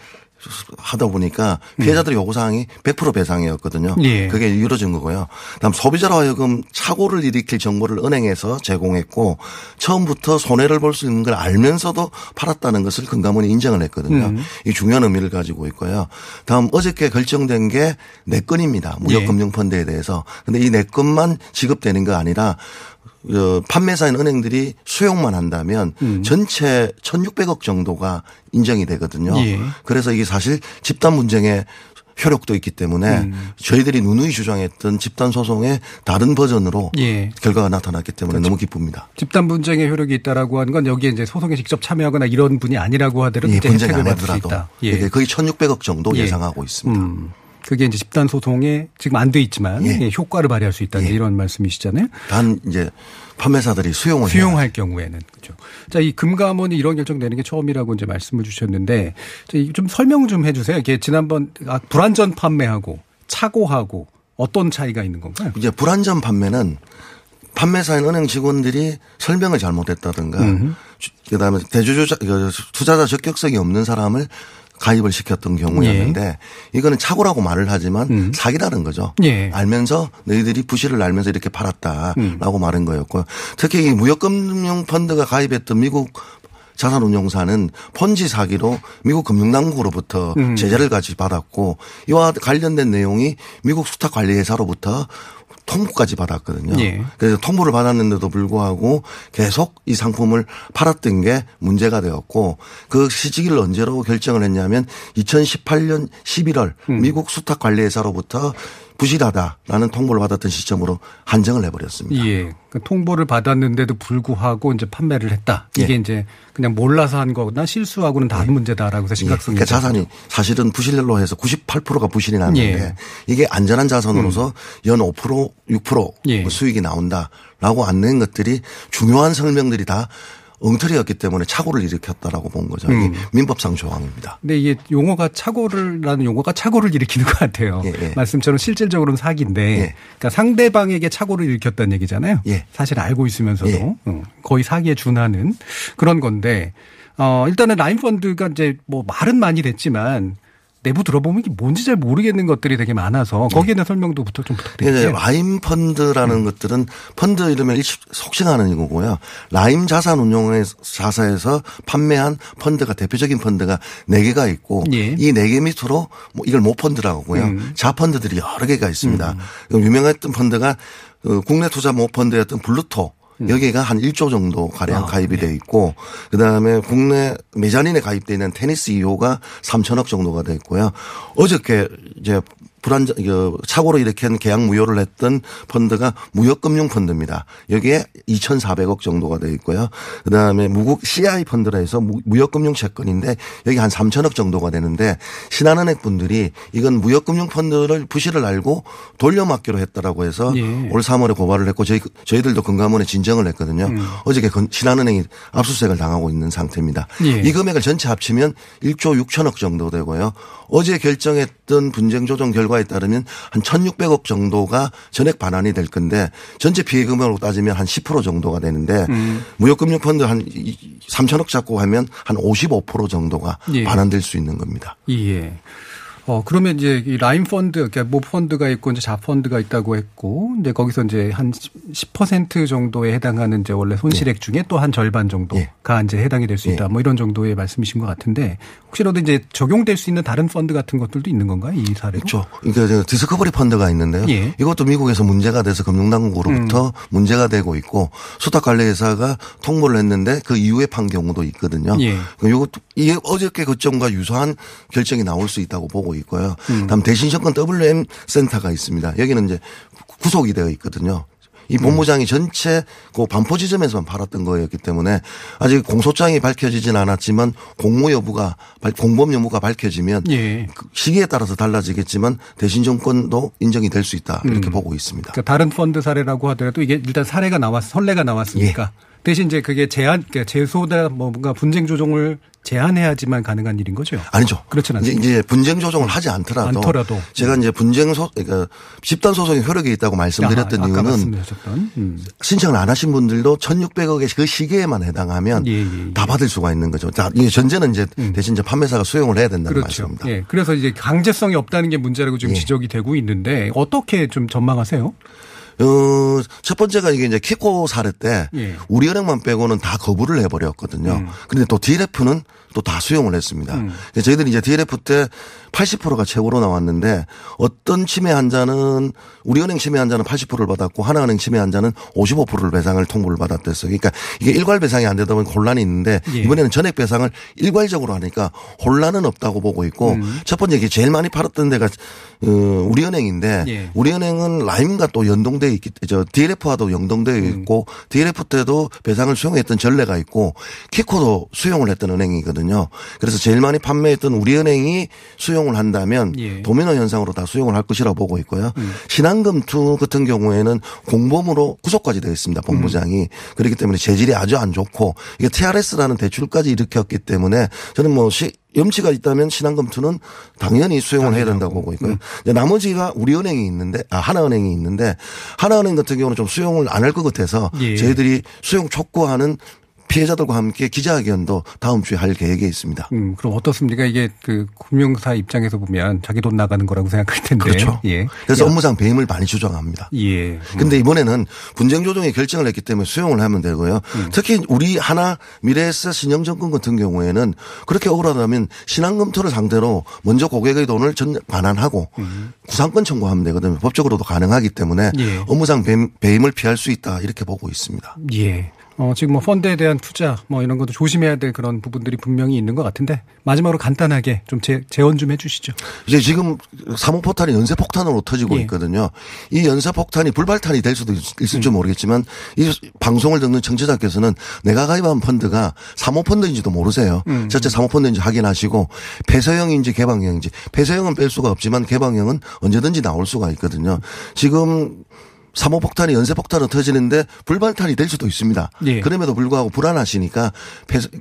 하다 보니까 피해자들의 요구 사항이 100% 배상이었거든요. 예. 그게 이루어진 거고요. 다음 소비자로 하여금 착오를 일으킬 정보를 은행에서 제공했고 처음부터 손해를 볼 수 있는 걸 알면서도 팔았다는 것을 금감원이 인정을 했거든요. 음. 이 중요한 의미를 가지고 있고요. 다음 어저께 결정된 게네 건입니다. 무역금융펀드에 대해서. 근데 이네 건만 지급되는 거 아니라 어, 판매사인 은행들이 수용만 한다면 음. 전체 1,600억 정도가 인정이 되거든요. 예. 그래서 이게 사실 집단 분쟁에 효력도 있기 때문에 음. 저희들이 누누이 주장했던 집단 소송의 다른 버전으로 예. 결과가 나타났기 때문에 그렇죠. 너무 기쁩니다. 집단 분쟁의 효력이 있다라고 하는 건 여기에 이제 소송에 직접 참여하거나 이런 분이 아니라고 하더라도 예, 분쟁이 안 하더라도 예. 거의 1,600억 정도 예. 상하고 있습니다. 음. 그게 이제 집단 소송에 지금 안 돼 있지만 예. 예. 효과를 발휘할 수 있다 예. 이런 말씀이시잖아요. 단 이제 판매사들이 수용을 수용할 경우에는 그렇죠. 자, 이 금감원이 이런 결정 내는 게 처음이라고 이제 말씀을 주셨는데 좀 설명 좀 해주세요. 이게 지난번 아, 불안전 판매하고 차고하고 어떤 차이가 있는 건가요? 이제 불안전 판매는 판매사인 은행 직원들이 설명을 잘못했다든가 음. 그다음에 대주주자 그 투자자 적격성이 없는 사람을 가입을 시켰던 경우였는데 예. 이거는 착오라고 말을 하지만 음. 사기라는 거죠. 예. 알면서 너희들이 부실을 알면서 이렇게 팔았다라고 음. 말한 거였고요. 특히 이 무역금융 펀드가 가입했던 미국 자산운용사는 펀지 사기로 미국 금융당국으로부터 음. 제재를 같이 받았고 이와 관련된 내용이 미국 수탁관리회사로부터 통보까지 받았거든요. 예. 그래서 통보를 받았는데도 불구하고 계속 이 상품을 팔았던 게 문제가 되었고 그 시기를 언제로 결정을 했냐면 2018년 11월 음. 미국 수탁 관리회사로부터 부실하다라는 통보를 받았던 시점으로 한정을 해버렸습니다. 예. 그 통보를 받았는데도 불구하고 이제 판매를 했다. 이게 예. 이제 그냥 몰라서 한 거나 실수하고는 다른 예. 문제다라고 해서 심각성이. 예. 그 자산이 사실은 부실로 해서 98%가 부실이 났는데 예. 이게 안전한 자산으로서 음. 연5% 6% 예. 수익이 나온다라고 안 낸 것들이 중요한 설명들이 다 엉터리였기 때문에 착오를 일으켰다라고 본 거죠. 음. 민법상 조항입니다. 근데 이게 용어가 착오를라는 용어가 착오를 일으키는 것 같아요. 예, 예. 말씀처럼 실질적으로는 사기인데 예. 그러니까 상대방에게 착오를 일으켰다는 얘기잖아요. 예. 사실 알고 있으면서도 예. 어, 거의 사기에 준하는 그런 건데 어 일단은 라인 펀드가 이제 뭐 말은 많이 됐지만 내부 들어보면 이게 뭔지 잘 모르겠는 것들이 되게 많아서 거기에 대한 설명도부터 좀 부탁드릴게요. 라임 펀드라는 음. 것들은 펀드 이름을 속칭하는 이거고요. 라임 자산 운용의 자사에서 판매한 펀드가 대표적인 펀드가 4개가 있고 예. 이 4개 밑으로 뭐 이걸 모펀드라고 하고요. 음. 자펀드들이 여러 개가 있습니다. 음. 유명했던 펀드가 그 국내 투자 모펀드였던 플루토 음. 여기가 한 1조 정도 가량 아, 가입이 네. 돼 있고 그다음에 국내 메자닌에 가입돼 있는 테니스 2호가 3천억 정도가 돼 있고요. 어저께 이제 불안정 그 착오로 일으킨 계약 무효를 했던 펀드가 무역금융 펀드입니다. 여기에 2,400억 정도가 돼 있고요. 그다음에 무국 CI 펀드라 해서 무역금융 채권인데 여기 한 3천억 정도가 되는데 신한은행 분들이 이건 무역금융 펀드를 부실을 알고 돌려막기로 했다라고 해서 예. 올 3월에 고발을 했고 저희 저희들도 금감원에 진정을 했거든요. 음. 어저께 신한은행이 압수수색을 당하고 있는 상태입니다. 예. 이 금액을 전체 합치면 1조 6천억 정도 되고요. 어제 결정했던 분쟁 조정 결과에 따르면 한 1,600억 정도가 전액 반환이 될 건데 전체 피해 금액으로 따지면 한 10% 정도가 되는데 음. 무역금융펀드 한 3천억 잡고 하면 한 55% 정도가 예. 반환될 수 있는 겁니다. 예. 어, 그러면 이제 이 라인 펀드, 그러니까 모 펀드가 있고 이제 자 펀드가 있다고 했고, 이제 거기서 이제 한 10% 정도에 해당하는 이제 원래 손실액 예. 중에 또 한 절반 정도가 예. 이제 해당이 될수 예. 있다. 예. 뭐 이런 정도의 말씀이신 것 같은데, 혹시라도 이제 적용될 수 있는 다른 펀드 같은 것들도 있는 건가요? 이 사례로? 그렇죠. 그러니까 디스커버리 펀드가 있는데요. 예. 이것도 미국에서 문제가 돼서 금융당국으로부터 음. 문제가 되고 있고, 수탁관리회사가 통보를 했는데 그 이후에 판 경우도 있거든요. 예. 이것도 이게 어저께 그점과 유사한 결정이 나올 수 있다고 보고 있고요. 음. 다음 대신 정권 WM 센터가 있습니다. 여기는 이제 구속이 되어 있거든요. 이 본부장이 전체 그 반포 지점에서만 팔았던 거였기 때문에 아직 공소장이 밝혀지진 않았지만 공모 여부가 공범 여부가 밝혀지면 예. 그 시기에 따라서 달라지겠지만 대신 정권도 인정이 될 수 있다 이렇게 음. 보고 있습니다. 그러니까 다른 펀드 사례라고 하더라도 이게 일단 사례가 나왔 선례가 나왔으니까 예. 대신 이제 그게 제한, 그러니까 제소다 뭐 뭔가 분쟁 조정을 제한해야지만 가능한 일인 거죠? 아니죠. 그렇진 않습니다. 이제 분쟁 조정을 하지 않더라도, 않더라도. 제가 이제 분쟁 소 그러니까 집단 소송이 효력이 있다고 말씀드렸던 아하, 이유는 음. 신청을 안 하신 분들도 1,600억의 그 시기에만 해당하면 예, 예, 예. 다 받을 수가 있는 거죠. 자, 이게 전제는 이제 음. 대신 이제 판매사가 수용을 해야 된다는 그렇죠. 말씀입니다. 예. 그래서 이제 강제성이 없다는 게 문제라고 지금 예. 지적이 되고 있는데 어떻게 좀 전망하세요? 어, 첫 번째가 이게 이제 키코 사례 때 예. 우리은행만 빼고는 다 거부를 해버렸거든요. 음. 그런데 또 DLF는 또 다 수용을 했습니다. 그래서 저희들이 이제 DLF 때 80%가 최고로 나왔는데 어떤 치매 환자는 우리은행 치매 환자는 80%를 받았고 하나은행 치매 환자는 55%를 배상을 통보를 받았댔어요. 그러니까 이게 일괄 배상이 안 되다 보면 혼란이 있는데 예. 이번에는 전액 배상을 일괄적으로 하니까 혼란은 없다고 보고 있고 음. 첫 번째 이게 제일 많이 팔았던 데가 어, 우리은행인데 예. 우리은행은 라임과 또 연동돼 있기 저 DLF와도 연동되어 음. 있고 DLF 때도 배상을 수용했던 전례가 있고 키코도 수용을 했던 은행이거든요. 그래서 제일 많이 판매했던 우리은행이 수용을 한다면 예. 도미노 현상으로 다 수용을 할 것이라고 보고 있고요. 음. 신한금투 같은 경우에는 공범으로 구속까지 되어 있습니다. 본부장이 음. 그렇기 때문에 재질이 아주 안 좋고 이게 TRS라는 대출까지 일으켰기 때문에 저는 뭐 시, 염치가 있다면 신한금투는 당연히 수용을 해야 된다고 보고 있고요. 이제 나머지가 우리은행이 있는데 아 하나은행이 있는데 하나은행 같은 경우는 좀 수용을 안 할 것 같아서 예. 저희들이 수용 촉구하는 피해자들과 함께 기자회견도 다음 주에 할 계획에 있습니다. 음, 그럼 어떻습니까? 이게 그 금융사 입장에서 보면 자기 돈 나가는 거라고 생각할 텐데. 그렇죠. 예. 그래서 야, 업무상 배임을 많이 주장합니다. 예. 근데 이번에는 분쟁 조정에 결정을 했기 때문에 수용을 하면 되고요. 음. 특히 우리 하나 미래에셋 신영증권 같은 경우에는 그렇게 억울하다면 신한금토를 상대로 먼저 고객의 돈을 전 반환하고 구상권 청구하면 되거든요. 법적으로도 가능하기 때문에 음. 예. 업무상 배임, 배임을 피할 수 있다 이렇게 보고 있습니다. 예. 어, 지금 뭐 펀드에 대한 투자 뭐 이런 것도 조심해야 될 그런 부분들이 분명히 있는 것 같은데 마지막으로 간단하게 좀 재, 재원 좀 해주시죠. 이제 지금 사모포탄이 연쇄폭탄으로 터지고 예. 있거든요. 이 연쇄폭탄이 불발탄이 될 수도 있- 있을지 음. 모르겠지만 이 방송을 듣는 청취자께서는 내가 가입한 펀드가 사모펀드인지도 모르세요. 음. 실제 사모펀드인지 확인하시고 폐쇄형인지 개방형인지 폐쇄형은 뺄 수가 없지만 개방형은 언제든지 나올 수가 있거든요. 지금 사모폭탄이 연쇄폭탄으로 터지는데 불발탄이 될 수도 있습니다. 예. 그럼에도 불구하고 불안하시니까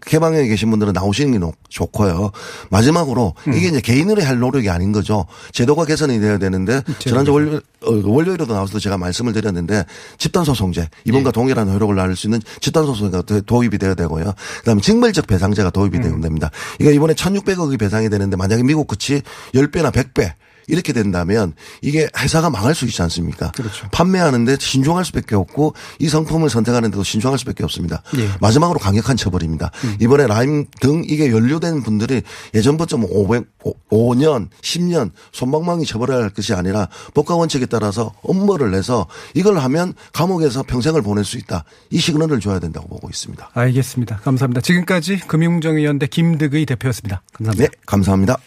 개방형에 계신 분들은 나오시는 게 노- 좋고요. 마지막으로 음. 이게 이제 개인으로 할 노력이 아닌 거죠. 제도가 개선이 돼야 되는데 지난주 월요, 어, 월요일에도 나와서 제가 말씀을 드렸는데 집단소송제 이번과 예. 동일한 효력을 낳을 수 있는 집단소송제가 도- 도입이 되어야 되고요. 그다음에 징벌적 배상제가 도입이 음. 되면 됩니다. 이게 이번에 1,600억이 배상이 되는데 만약에 미국 끝이 10배나 100배 이렇게 된다면 이게 회사가 망할 수 있지 않습니까? 그렇죠. 판매하는데 신중할 수밖에 없고 이 상품을 선택하는데도 신중할 수밖에 없습니다. 예. 마지막으로 강력한 처벌입니다. 음. 이번에 라임 등 이게 연루된 분들이 예전부터 뭐 500, 5년, 10년 손방망이 처벌해야 할 것이 아니라 법과 원칙에 따라서 엄벌을 내서 이걸 하면 감옥에서 평생을 보낼 수 있다. 이 시그널을 줘야 된다고 보고 있습니다. 알겠습니다. 감사합니다. 지금까지 금융정의연대 김득의 대표였습니다. 감사합니다. 네, 감사합니다.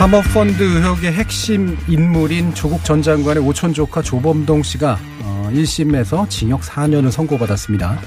사모펀드 의혹의 핵심 인물인 조국 전 장관의 오촌 조카 조범동 씨가 어, 1심에서 징역 4년을 선고받았습니다.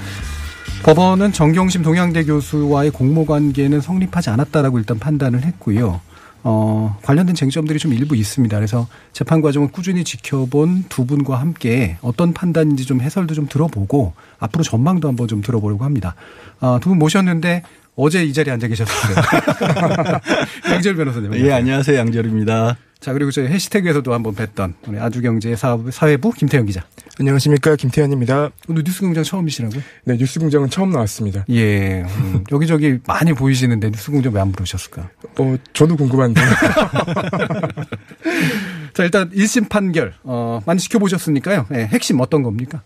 법원은 정경심 동양대 교수와의 공모 관계는 성립하지 않았다라고 일단 판단을 했고요. 어, 관련된 쟁점들이 좀 일부 있습니다. 그래서 재판 과정을 꾸준히 지켜본 두 분과 함께 어떤 판단인지 좀 해설도 좀 들어보고 앞으로 전망도 한번 좀 들어보려고 합니다. 아, 두 분 모셨는데 어제 이 자리에 앉아 계셨어요. 양절 변호사님. 예, 안녕하세요. 양절입니다. 자, 그리고 저희 해시태그에서도 한번 뵀던 우리 아주경제 사업, 사회부 김태형 기자. 안녕하십니까. 김태현입니다. 오늘 뉴스공장 처음이시라고요? 네, 뉴스공장은 처음 나왔습니다. 예. 음, 여기저기 많이 보이시는데 뉴스공장 왜 안 부르셨을까? 어, 저도 궁금한데. 자, 일단 1심 판결, 어, 많이 지켜보셨으니까요. 예, 핵심 어떤 겁니까?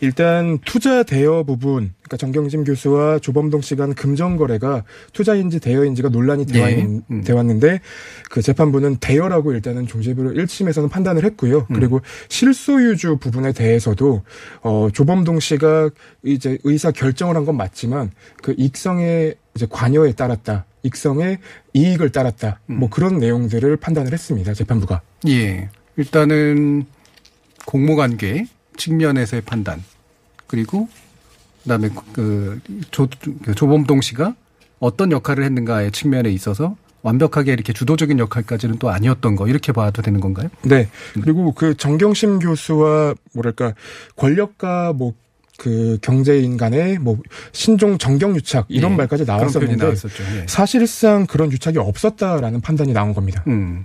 일단 투자 대여 부분, 그러니까 정경심 교수와 조범동 씨 간 금전 거래가 투자인지 대여인지가 논란이 되어 네. 음. 왔는데 그 재판부는 대여라고 일단은 중심으로 1심에서는 판단을 했고요. 음. 그리고 실소유주 부분에 대해서도 어 조범동 씨가 이제 의사 결정을 한 건 맞지만 그 익성의 이제 관여에 따랐다. 익성의 이익을 따랐다. 음. 뭐 그런 내용들을 판단을 했습니다. 재판부가. 예. 일단은 공모 관계 측면에서의 판단 그리고 그다음에 그 조, 그 조범동 씨가 어떤 역할을 했는가의 측면에 있어서 완벽하게 이렇게 주도적인 역할까지는 또 아니었던 거 이렇게 봐도 되는 건가요? 네. 그리고 그 정경심 교수와 뭐랄까 권력과 뭐그 경제인 간의 뭐 신종 정경 유착 이런 예. 말까지 나왔었는데 예. 사실상 그런 유착이 없었다라는 판단이 나온 겁니다. 음.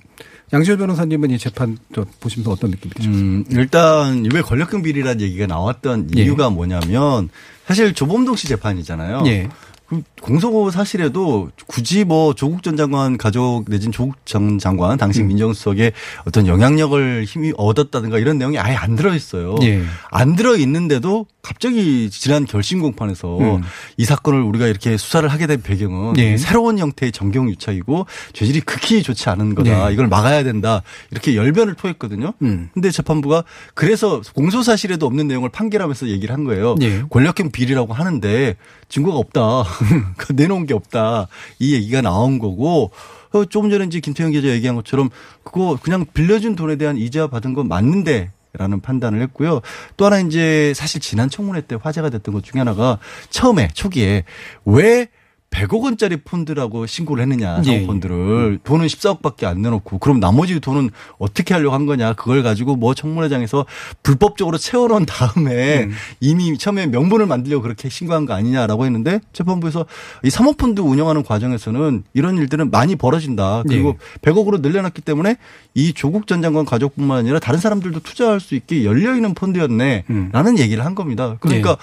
양지열 변호사님은 이 재판 보시면서 어떤 느낌이 드셨어요? 음, 일단 왜 권력형 비리라는 얘기가 나왔던 예. 이유가 뭐냐면 사실 조범동 씨 재판이잖아요. 예. 그 공소 사실에도 굳이 뭐 조국 전 장관 가족 내진 조국 전 장관 당시 음. 민정수석의 어떤 영향력을 힘이 얻었다든가 이런 내용이 아예 안 들어 있어요. 예. 안 들어 있는데도 갑자기 지난 결심 공판에서 음. 이 사건을 우리가 이렇게 수사를 하게 된 배경은 예. 새로운 형태의 정경 유착이고 죄질이 극히 좋지 않은 거다. 예. 이걸 막아야 된다. 이렇게 열변을 토했거든요. 음. 근데 재판부가 그래서 공소 사실에도 없는 내용을 판결하면서 얘기를 한 거예요. 예. 권력형 비리라고 하는데 증거가 없다. 그 내놓은 게 없다. 이 얘기가 나온 거고 어, 조금 전에 이제 김태형 기자 얘기한 것처럼 그거 그냥 빌려준 돈에 대한 이자 받은 건 맞는데 라는 판단을 했고요. 또 하나 이제 사실 지난 청문회 때 화제가 됐던 것 중에 하나가 처음에 초기에 왜 100억 원짜리 폰드라고 신고를 했느냐 사모펀드를 예. 돈은 14억밖에 안 내놓고 그럼 나머지 돈은 어떻게 하려고 한 거냐 그걸 가지고 뭐 청문회장에서 불법적으로 채워놓은 다음에 음. 이미 처음에 명분을 만들려고 그렇게 신고한 거 아니냐라고 했는데 재판부에서 이 사모펀드 운영하는 과정에서는 이런 일들은 많이 벌어진다 그리고 예. 100억으로 늘려놨기 때문에 이 조국 전 장관 가족뿐만 아니라 다른 사람들도 투자할 수 있게 열려 있는 펀드였네라는 음. 얘기를 한 겁니다. 그러니까 예.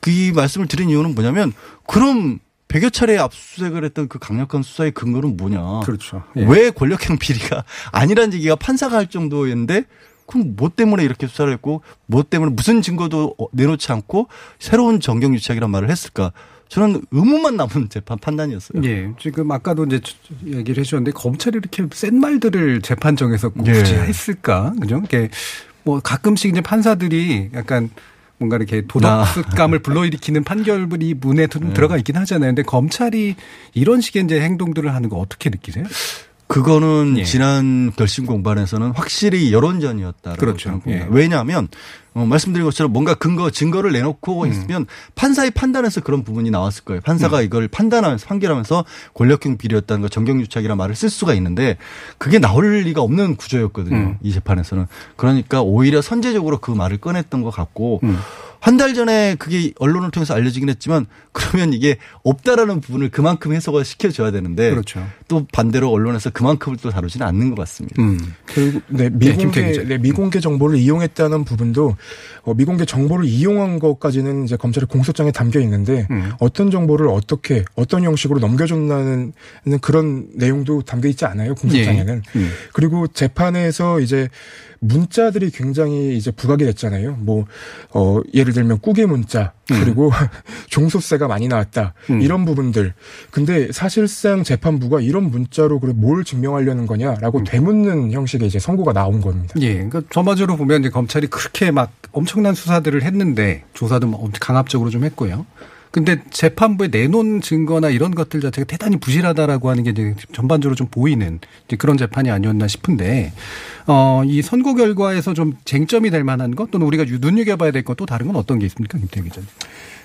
그 말씀을 드린 이유는 뭐냐면 그럼 100여 차례 압수수색을 했던 그 강력한 수사의 근거는 뭐냐. 그렇죠. 예. 왜 권력형 비리가 아니라는 얘기가 판사가 할 정도였는데 그럼 뭐 때문에 이렇게 수사를 했고 뭐 때문에 무슨 증거도 내놓지 않고 새로운 정경 유착이란 말을 했을까. 저는 의문만 남은 재판 판단이었어요. 예. 지금 아까도 이제 얘기를 해주셨는데 검찰이 이렇게 센 말들을 재판정에서 굳이 예. 했을까? 그죠? 이게 뭐 가끔씩 이제 판사들이 약간 뭔가 이렇게 도덕감을 아. 불러일으키는 판결이 문에 네. 들어가 있긴 하잖아요. 근데 검찰이 이런 식의 이제 행동들을 하는 거 어떻게 느끼세요? 그거는 예. 지난 결심 공판에서는 확실히 여론전이었다라고 그렇죠. 예. 왜냐하면 어, 말씀드린 것처럼 뭔가 근거 증거를 내놓고 음. 했으면 판사의 판단에서 그런 부분이 나왔을 거예요. 판사가 음. 이걸 판단하면서 판결하면서 권력형 비리였다는 거 정경유착이라는 말을 쓸 수가 있는데 그게 나올 리가 없는 구조였거든요. 음. 이 재판에서는 그러니까 오히려 선제적으로 그 말을 꺼냈던 것 같고. 음. 한달 전에 그게 언론을 통해서 알려지긴 했지만 그러면 이게 없다라는 부분을 그만큼 해석을 시켜줘야 되는데 그렇죠. 또 반대로 언론에서 그만큼을 또 다루지는 않는 것 같습니다. 음. 그리고 네, 미공개 네, 네, 미공개 정보를 이용했다는 부분도 어, 미공개 정보를 이용한 것까지는 이제 검찰의 공소장에 담겨 있는데 음. 어떤 정보를 어떻게 어떤 형식으로 넘겨줬나는 그런 내용도 담겨 있지 않아요 공소장에는. 예. 음. 그리고 재판에서 이제 문자들이 굉장히 이제 부각이 됐잖아요. 뭐, 어, 예를 들면 꾸기 문자, 음. 그리고 음. 종소세가 많이 나왔다. 음. 이런 부분들. 근데 사실상 재판부가 이런 문자로 그래 뭘 증명하려는 거냐라고 음. 되묻는 형식의 이제 선고가 나온 겁니다. 예. 그러니까 전반적으로 보면 이제 검찰이 그렇게 막 엄청난 수사들을 했는데 조사도 뭐 강압적으로 좀 했고요. 근데 재판부에 내놓은 증거나 이런 것들 자체가 대단히 부실하다라고 하는 게 이제 전반적으로 좀 보이는 그런 재판이 아니었나 싶은데 어, 이 선고 결과에서 좀 쟁점이 될 만한 것 또는 우리가 눈여겨봐야 될 것 또 다른 건 어떤 게 있습니까, 김태현 기자님?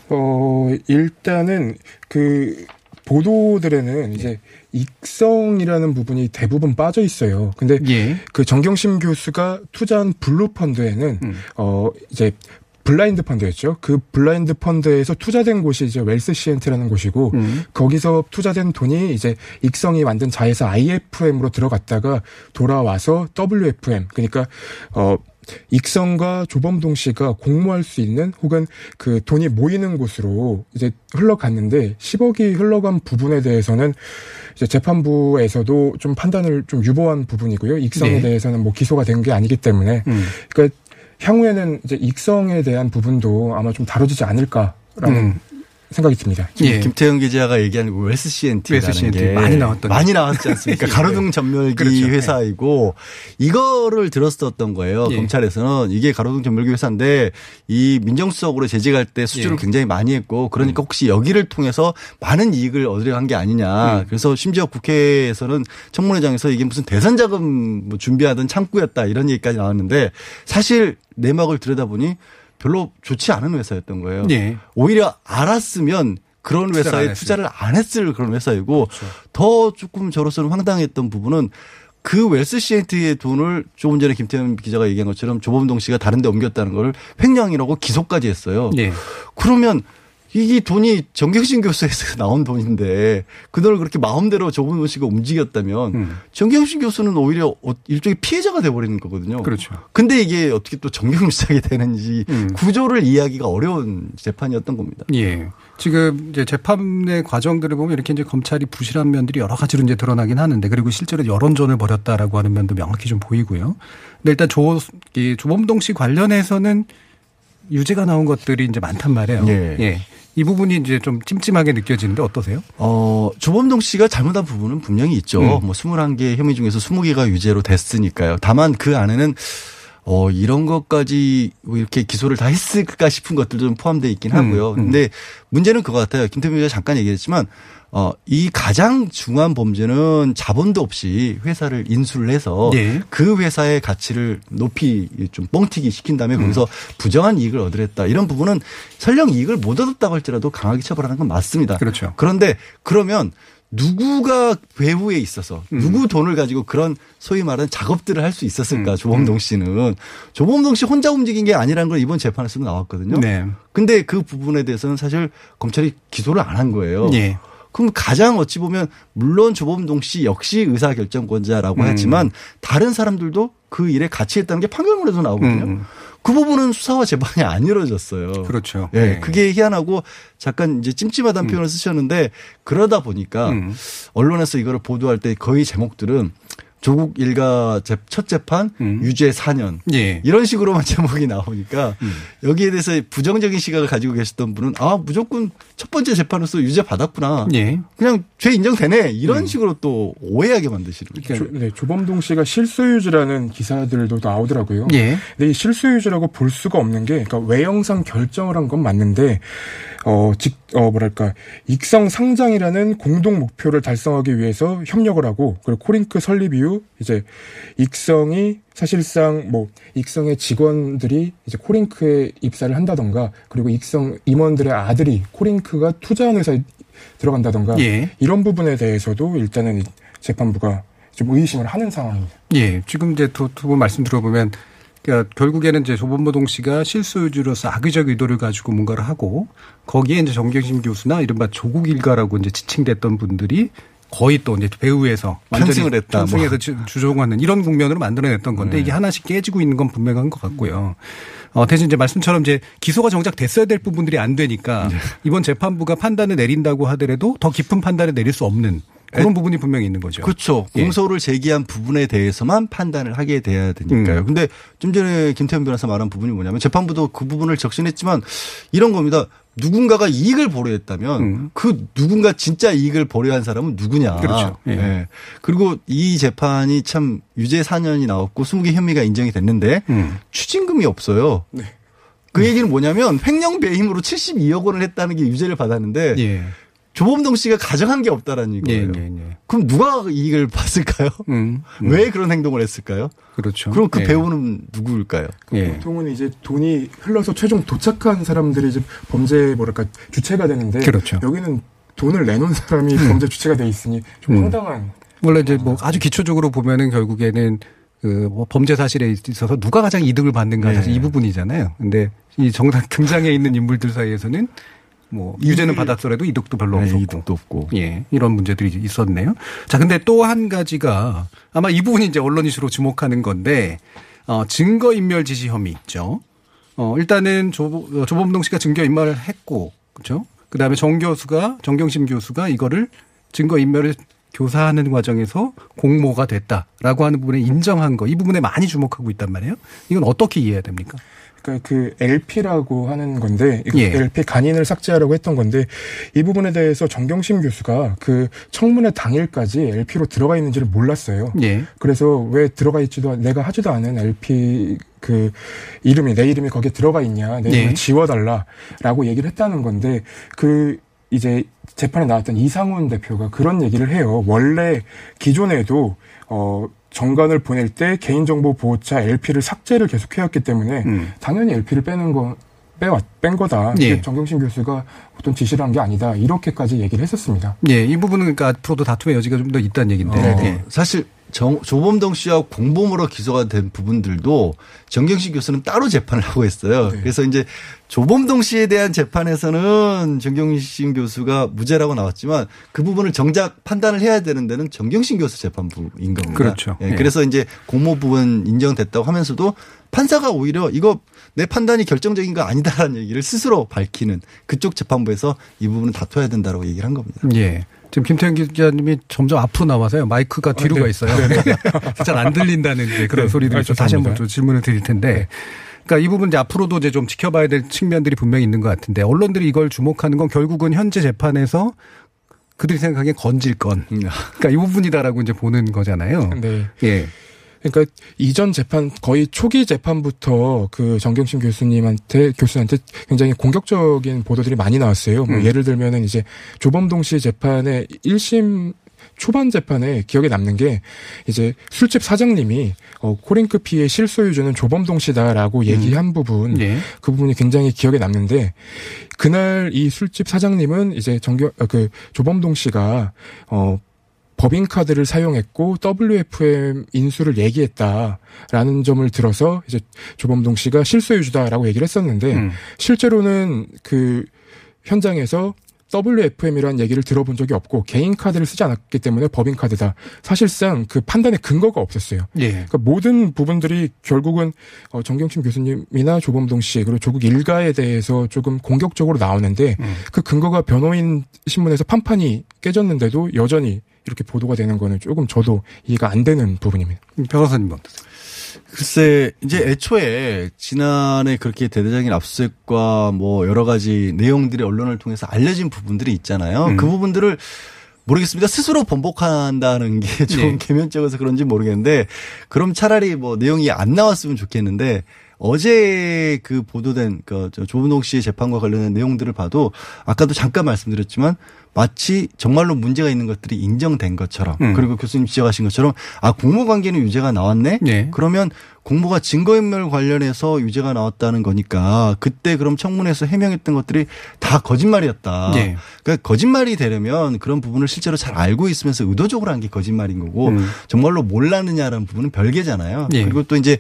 어, 일단은 그 보도들에는 이제 익성이라는 부분이 대부분 빠져 있어요. 근데 예. 그 정경심 교수가 투자한 블루 펀드에는 음. 어 이제 블라인드 펀드였죠. 그 블라인드 펀드에서 투자된 곳이 이제 웰스씨앤티라는 곳이고 음. 거기서 투자된 돈이 이제 익성이 만든 자회사 IFM으로 들어갔다가 돌아와서 WFM 그러니까 어 익성과 조범동 씨가 공모할 수 있는 혹은 그 돈이 모이는 곳으로 이제 흘러갔는데 10억이 흘러간 부분에 대해서는 이제 재판부에서도 좀 판단을 좀 유보한 부분이고요. 익성에 네. 대해서는 뭐 기소가 된 게 아니기 때문에 음. 그러니까 향후에는 이제 익성에 대한 부분도 아마 좀 다뤄지지 않을까라는 음. 생각이 듭니다. 예. 김태형 기자가 얘기하는 웨스 CNT라는 CNT. 게 많이 나왔던 많이 나왔지 않습니까? 예. 가로등 전멸기 그렇죠. 회사이고 이거를 들었었던 거예요. 예. 검찰에서는 이게 가로등 전멸기 회사인데 이 민정수석으로 재직할 때 수주를 예. 굉장히 많이 했고 그러니까 음. 혹시 여기를 통해서 많은 이익을 얻으려 한 게 아니냐. 음. 그래서 심지어 국회에서는 청문회장에서 이게 무슨 대선 자금 뭐 준비하던 창구였다 이런 얘기까지 나왔는데 사실 내막을 들여다보니 별로 좋지 않은 회사였던 거예요. 네. 오히려 알았으면 그런 회사에 투자를 안 했을 그런 회사이고 그렇죠. 더 조금 저로서는 황당했던 부분은 그 웰스 시엔트의 돈을 조금 전에 김태현 기자가 얘기한 것처럼 조범동 씨가 다른 데 옮겼다는 걸 횡령이라고 기소까지 했어요. 네. 그러면 이게 돈이 정경심 교수에서 나온 돈인데 그 돈을 그렇게 마음대로 조문호 씨가 움직였다면 음. 정경심 교수는 오히려 어, 일종의 피해자가 돼버리는 거거든요. 그렇죠. 근데 이게 어떻게 또 정경심하게 되는지 음. 구조를 이해하기가 어려운 재판이었던 겁니다. 예. 지금 이제 재판의 과정들을 보면 이렇게 이제 검찰이 부실한 면들이 여러 가지로 이제 드러나긴 하는데 그리고 실제로 여론전을 벌였다라고 하는 면도 명확히 좀 보이고요. 근데 일단 조, 이 조범동 씨 관련해서는 유죄가 나온 것들이 이제 많단 말이에요. 예. 예. 이 부분이 이제 좀 찜찜하게 느껴지는데 어떠세요? 어, 조범동 씨가 잘못한 부분은 분명히 있죠. 음. 뭐 21개 혐의 중에서 20개가 유죄로 됐으니까요. 다만 그 안에는 어, 이런 것까지 이렇게 기소를 다 했을까 싶은 것들도 좀 포함되어 있긴 하고요. 음, 음. 근데 문제는 그거 같아요. 김태민 기자 잠깐 얘기했지만 어, 이 가장 중요한 범죄는 자본도 없이 회사를 인수를 해서 네. 그 회사의 가치를 높이 좀 뻥튀기 시킨 다음에 거기서 음. 부정한 이익을 얻으랬다. 이런 부분은 설령 이익을 못 얻었다고 할지라도 강하게 처벌하는 건 맞습니다. 그렇죠. 그런데 그러면 누구가 배후에 있어서 음. 누구 돈을 가지고 그런 소위 말하는 작업들을 할 수 있었을까 음. 조범동 음. 씨는 조범동 씨 혼자 움직인 게 아니라는 걸 이번 재판에서도 나왔거든요. 네. 근데 그 부분에 대해서는 사실 검찰이 기소를 안 한 거예요. 네. 그럼 가장 어찌 보면 물론 조범동 씨 역시 의사결정권자라고 음. 했지만 다른 사람들도 그 일에 같이 했다는 게 판결문에도 나오거든요. 음. 그 부분은 수사와 재판이 안 이루어졌어요. 그렇죠. 예. 네. 그게 희한하고 잠깐 이제 찜찜하다는 음. 표현을 쓰셨는데 그러다 보니까 음. 언론에서 이거를 보도할 때 거의 제목들은 조국 일가 첫 재판 음. 유죄 4년 예. 이런 식으로만 제목이 나오니까 음. 여기에 대해서 부정적인 시각을 가지고 계셨던 분은 아 무조건 첫 번째 재판으로서 유죄 받았구나 예. 그냥 죄 인정되네 이런 음. 식으로 또 오해하게 만드시는 거죠. 그러니까 네, 조범동 씨가 실소유주라는 기사들도 나오더라고요. 예. 근데 이 실소유주라고 볼 수가 없는 게 그러니까 외형상 결정을 한 건 맞는데 어, 직, 어, 뭐랄까, 익성 상장이라는 공동 목표를 달성하기 위해서 협력을 하고, 그리고 코링크 설립 이후, 이제, 익성이 사실상 뭐, 익성의 직원들이 이제 코링크에 입사를 한다던가, 그리고 익성 임원들의 아들이 코링크가 투자한 회사에 들어간다던가, 예. 이런 부분에 대해서도 일단은 재판부가 좀 의심을 하는 상황입니다. 예. 지금 이제 두분 말씀 들어보면, 그러니까 결국에는 이제 조범모동 씨가 실소유주로서 악의적 의도를 가지고 뭔가를 하고 거기에 이제 정경심 교수나 이른바 조국 일가라고 이제 지칭됐던 분들이 거의 또 이제 배후에서 완전히 했다. 편승해서 뭐. 주종하는 이런 국면으로 만들어냈던 건데 네. 이게 하나씩 깨지고 있는 건 분명한 것 같고요. 어, 대신 이제 말씀처럼 이제 기소가 정작 됐어야 될 부분들이 안 되니까 네. 이번 재판부가 판단을 내린다고 하더라도 더 깊은 판단을 내릴 수 없는 그런 부분이 분명히 있는 거죠. 그렇죠. 예. 공소를 제기한 부분에 대해서만 판단을 하게 돼야 되니까요. 음. 근데 좀 전에 김태현 변호사 말한 부분이 뭐냐면 재판부도 그 부분을 적신했지만 이런 겁니다. 누군가가 이익을 보려했다면 음. 그 누군가 진짜 이익을 보려한 사람은 누구냐. 그렇죠. 예. 네. 그리고 이 재판이 참 유죄 4년이 나왔고 20개 혐의가 인정이 됐는데 음. 추징금이 없어요. 네. 그 얘기는 뭐냐면 횡령 배임으로 72억 원을 했다는 게 유죄를 받았는데 예. 조범동 씨가 가져간 게 없다라는 거예요. 네, 네, 네. 그럼 누가 이익을 봤을까요? 음, 음. 왜 그런 행동을 했을까요? 그렇죠. 그럼 그 예. 배우는 누구일까요? 예. 보통은 이제 돈이 흘러서 최종 도착한 사람들이 이제 범죄 뭐랄까 주체가 되는데 그렇죠. 여기는 돈을 내놓은 사람이 음. 범죄 주체가 돼 있으니 좀 음. 황당한. 원래 이제 뭐 아주 기초적으로 보면은 결국에는 그뭐 범죄 사실에 있어서 누가 가장 이득을 받는가 사실 네. 이 부분이잖아요. 근데 이 정당 등장에 있는 인물들 사이에서는 뭐 유죄는 받았더라도 이득도 별로 네, 없었고 이득도 없고 예 이런 문제들이 있었네요. 자 근데 또 한 가지가 아마 이 부분이 이제 언론 이슈로 주목하는 건데 어 증거 인멸 지시 혐의 있죠. 어 일단은 조, 어, 조범동 씨가 증거 인멸을 했고 그렇죠. 그다음에 정 교수가 정경심 교수가 이거를 증거 인멸을 교사하는 과정에서 공모가 됐다라고 하는 부분에 인정한 거 이 부분에 많이 주목하고 있단 말이에요. 이건 어떻게 이해해야 됩니까? 그러니까 그 LP라고 하는 건데 예. LP 간인을 삭제하려고 했던 건데 이 부분에 대해서 정경심 교수가 그 청문회 당일까지 LP로 들어가 있는지를 몰랐어요. 예. 그래서 왜 들어가 있지도 내가 하지도 않은 LP 그 이름이 내 이름이 거기에 들어가 있냐 내 이름을 예. 지워달라라고 얘기를 했다는 건데 그 이제 재판에 나왔던 이상훈 대표가 그런 얘기를 해요. 원래 기존에도 어 정관을 보낼 때 개인정보 보호차 LP를 삭제를 계속 해왔기 때문에 음. 당연히 LP를 빼는 거 빼왔 뺀 거다. 예. 정경심 교수가 어떤 지시를 한 게 아니다. 이렇게까지 얘기를 했었습니다. 예, 이 부분은 그러니까 앞으로도 다툼의 여지가 좀 더 있다는 얘기인데. 어, 예. 사실 정, 조범동 씨와 공범으로 기소가 된 부분들도 정경심 교수는 따로 재판을 하고 있어요. 네. 그래서 이제 조범동 씨에 대한 재판에서는 정경심 교수가 무죄라고 나왔지만 그 부분을 정작 판단을 해야 되는 데는 정경심 교수 재판부인 겁니다. 그렇죠. 예, 네. 그래서 이제 공모 부분 인정됐다고 하면서도 판사가 오히려 이거 내 판단이 결정적인 거 아니다라는 얘기를 스스로 밝히는 그쪽 재판부에서 이 부분은 다퉈야 된다라고 얘기를 한 겁니다. 예. 지금 김태현 기자님이 점점 앞으로 나와서요. 마이크가 뒤로 아, 네. 가 있어요. 네. 잘안 들린다는 이제 그런 네. 소리들이 아, 다시 한번 좀 질문을 드릴 텐데. 그러니까 이 부분 이제 앞으로도 이제 좀 지켜봐야 될 측면들이 분명히 있는 것 같은데 언론들이 이걸 주목하는 건 결국은 현재 재판에서 그들이 생각하기엔 건질 건. 음. 그러니까 이 부분이다라고 이제 보는 거잖아요. 네. 예. 그러니까 이전 재판 거의 초기 재판부터 그 정경심 교수님한테 교수한테 굉장히 공격적인 보도들이 많이 나왔어요. 뭐 음. 예를 들면은 이제 조범동 씨 재판의 1심 초반 재판에 기억에 남는 게 이제 술집 사장님이 어 코링크 피의 실소유주는 조범동 씨다라고 음. 얘기한 음. 부분 예. 그 부분이 굉장히 기억에 남는데 그날 이 술집 사장님은 이제 정경 어, 그 조범동 씨가 어 법인카드를 사용했고 WFM 인수를 얘기했다라는 점을 들어서 이제 조범동 씨가 실소유주다라고 얘기를 했었는데 음. 실제로는 그 현장에서 WFM이라는 얘기를 들어본 적이 없고 개인 카드를 쓰지 않았기 때문에 법인 카드다. 사실상 그 판단의 근거가 없었어요. 예. 그러니까 모든 부분들이 결국은 어, 정경심 교수님이나 조범동 씨 그리고 조국 일가에 대해서 조금 공격적으로 나오는데 음. 그 근거가 변호인 신문에서 판판이 깨졌는데도 여전히 이렇게 보도가 되는 거는 조금 저도 이해가 안 되는 부분입니다. 변호사님 어떠세요? 글쎄 이제 애초에 지난해 그렇게 대대적인 압수수색과 뭐 여러 가지 내용들이 언론을 통해서 알려진 부분들이 있잖아요. 음. 그 부분들을 모르겠습니다. 스스로 번복한다는 게좀 네. 개면적어서 그런지 모르겠는데 그럼 차라리 뭐 내용이 안 나왔으면 좋겠는데 어제 그 보도된 그 조은옥 씨의 재판과 관련된 내용들을 봐도 아까도 잠깐 말씀드렸지만 마치 정말로 문제가 있는 것들이 인정된 것처럼 음. 그리고 교수님 지적하신 것처럼 아 공모 관계는 유죄가 나왔네. 네. 그러면 공모가 증거인멸 관련해서 유죄가 나왔다는 거니까 그때 그럼 청문회에서 해명했던 것들이 다 거짓말이었다. 네. 그러니까 거짓말이 되려면 그런 부분을 실제로 잘 알고 있으면서 의도적으로 한 게 거짓말인 거고 음. 정말로 몰랐느냐라는 부분은 별개잖아요. 네. 그리고 또 이제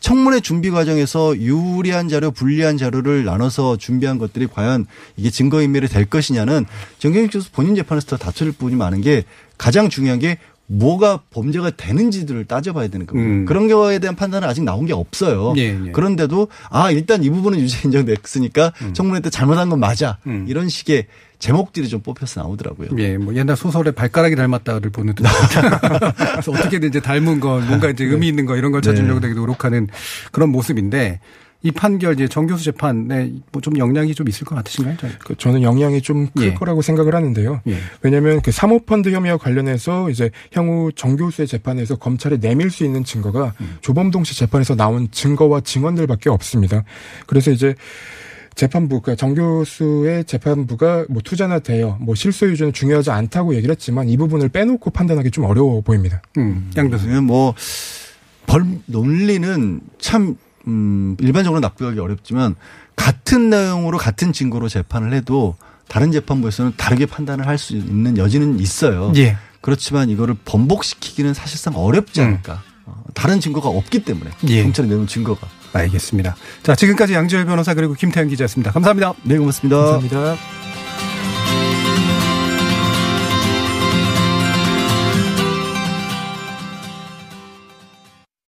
청문회 준비 과정에서 유리한 자료, 불리한 자료를 나눠서 준비한 것들이 과연 이게 증거인멸이 될 것이냐는 정경심 교수 본인 재판에서 더 다툴 부분이 많은 게 가장 중요한 게 뭐가 범죄가 되는지들을 따져봐야 되는 겁니다. 음. 그런 거에 대한 판단은 아직 나온 게 없어요. 예, 예. 그런데도 아 일단 이 부분은 유죄 인정됐으니까 음. 청문회 때 잘못한 건 맞아. 음. 이런 식의 제목들이 좀 뽑혀서 나오더라고요. 예, 뭐 옛날 소설에 발가락이 닮았다를 보는 듯. 그래서 어떻게든 이제 닮은 건 뭔가 이제 의미 있는 거 이런 걸 찾으려고 되게 노력하는 그런 모습인데 이 판결 이제 정교수 재판에 뭐 좀 영향이 좀 있을 것 같으신가요? 그 저는 영향이 좀클 예. 거라고 생각을 하는데요. 예. 왜냐하면 그 사모펀드 혐의와 관련해서 이제 향후 정교수의 재판에서 검찰에 내밀 수 있는 증거가 음. 조범동 씨 재판에서 나온 증거와 증언들밖에 없습니다. 그래서 이제 재판부, 그러니까 정 교수의 재판부가 뭐 투자나 대여, 뭐 실소 유전은 중요하지 않다고 얘기를 했지만 이 부분을 빼놓고 판단하기 좀 어려워 보입니다. 음. 양 교수님 뭐, 벌 논리는 참, 음, 일반적으로 납득하기 어렵지만 같은 내용으로 같은 증거로 재판을 해도 다른 재판부에서는 다르게 판단을 할 수 있는 여지는 있어요. 예. 그렇지만 이거를 번복시키기는 사실상 어렵지 음. 않을까. 음. 다른 증거가 없기 때문에 예. 경찰이 내놓은 증거가. 알겠습니다. 자 지금까지 양지열 변호사 그리고 김태현 기자였습니다. 감사합니다. 네 고맙습니다. 감사합니다.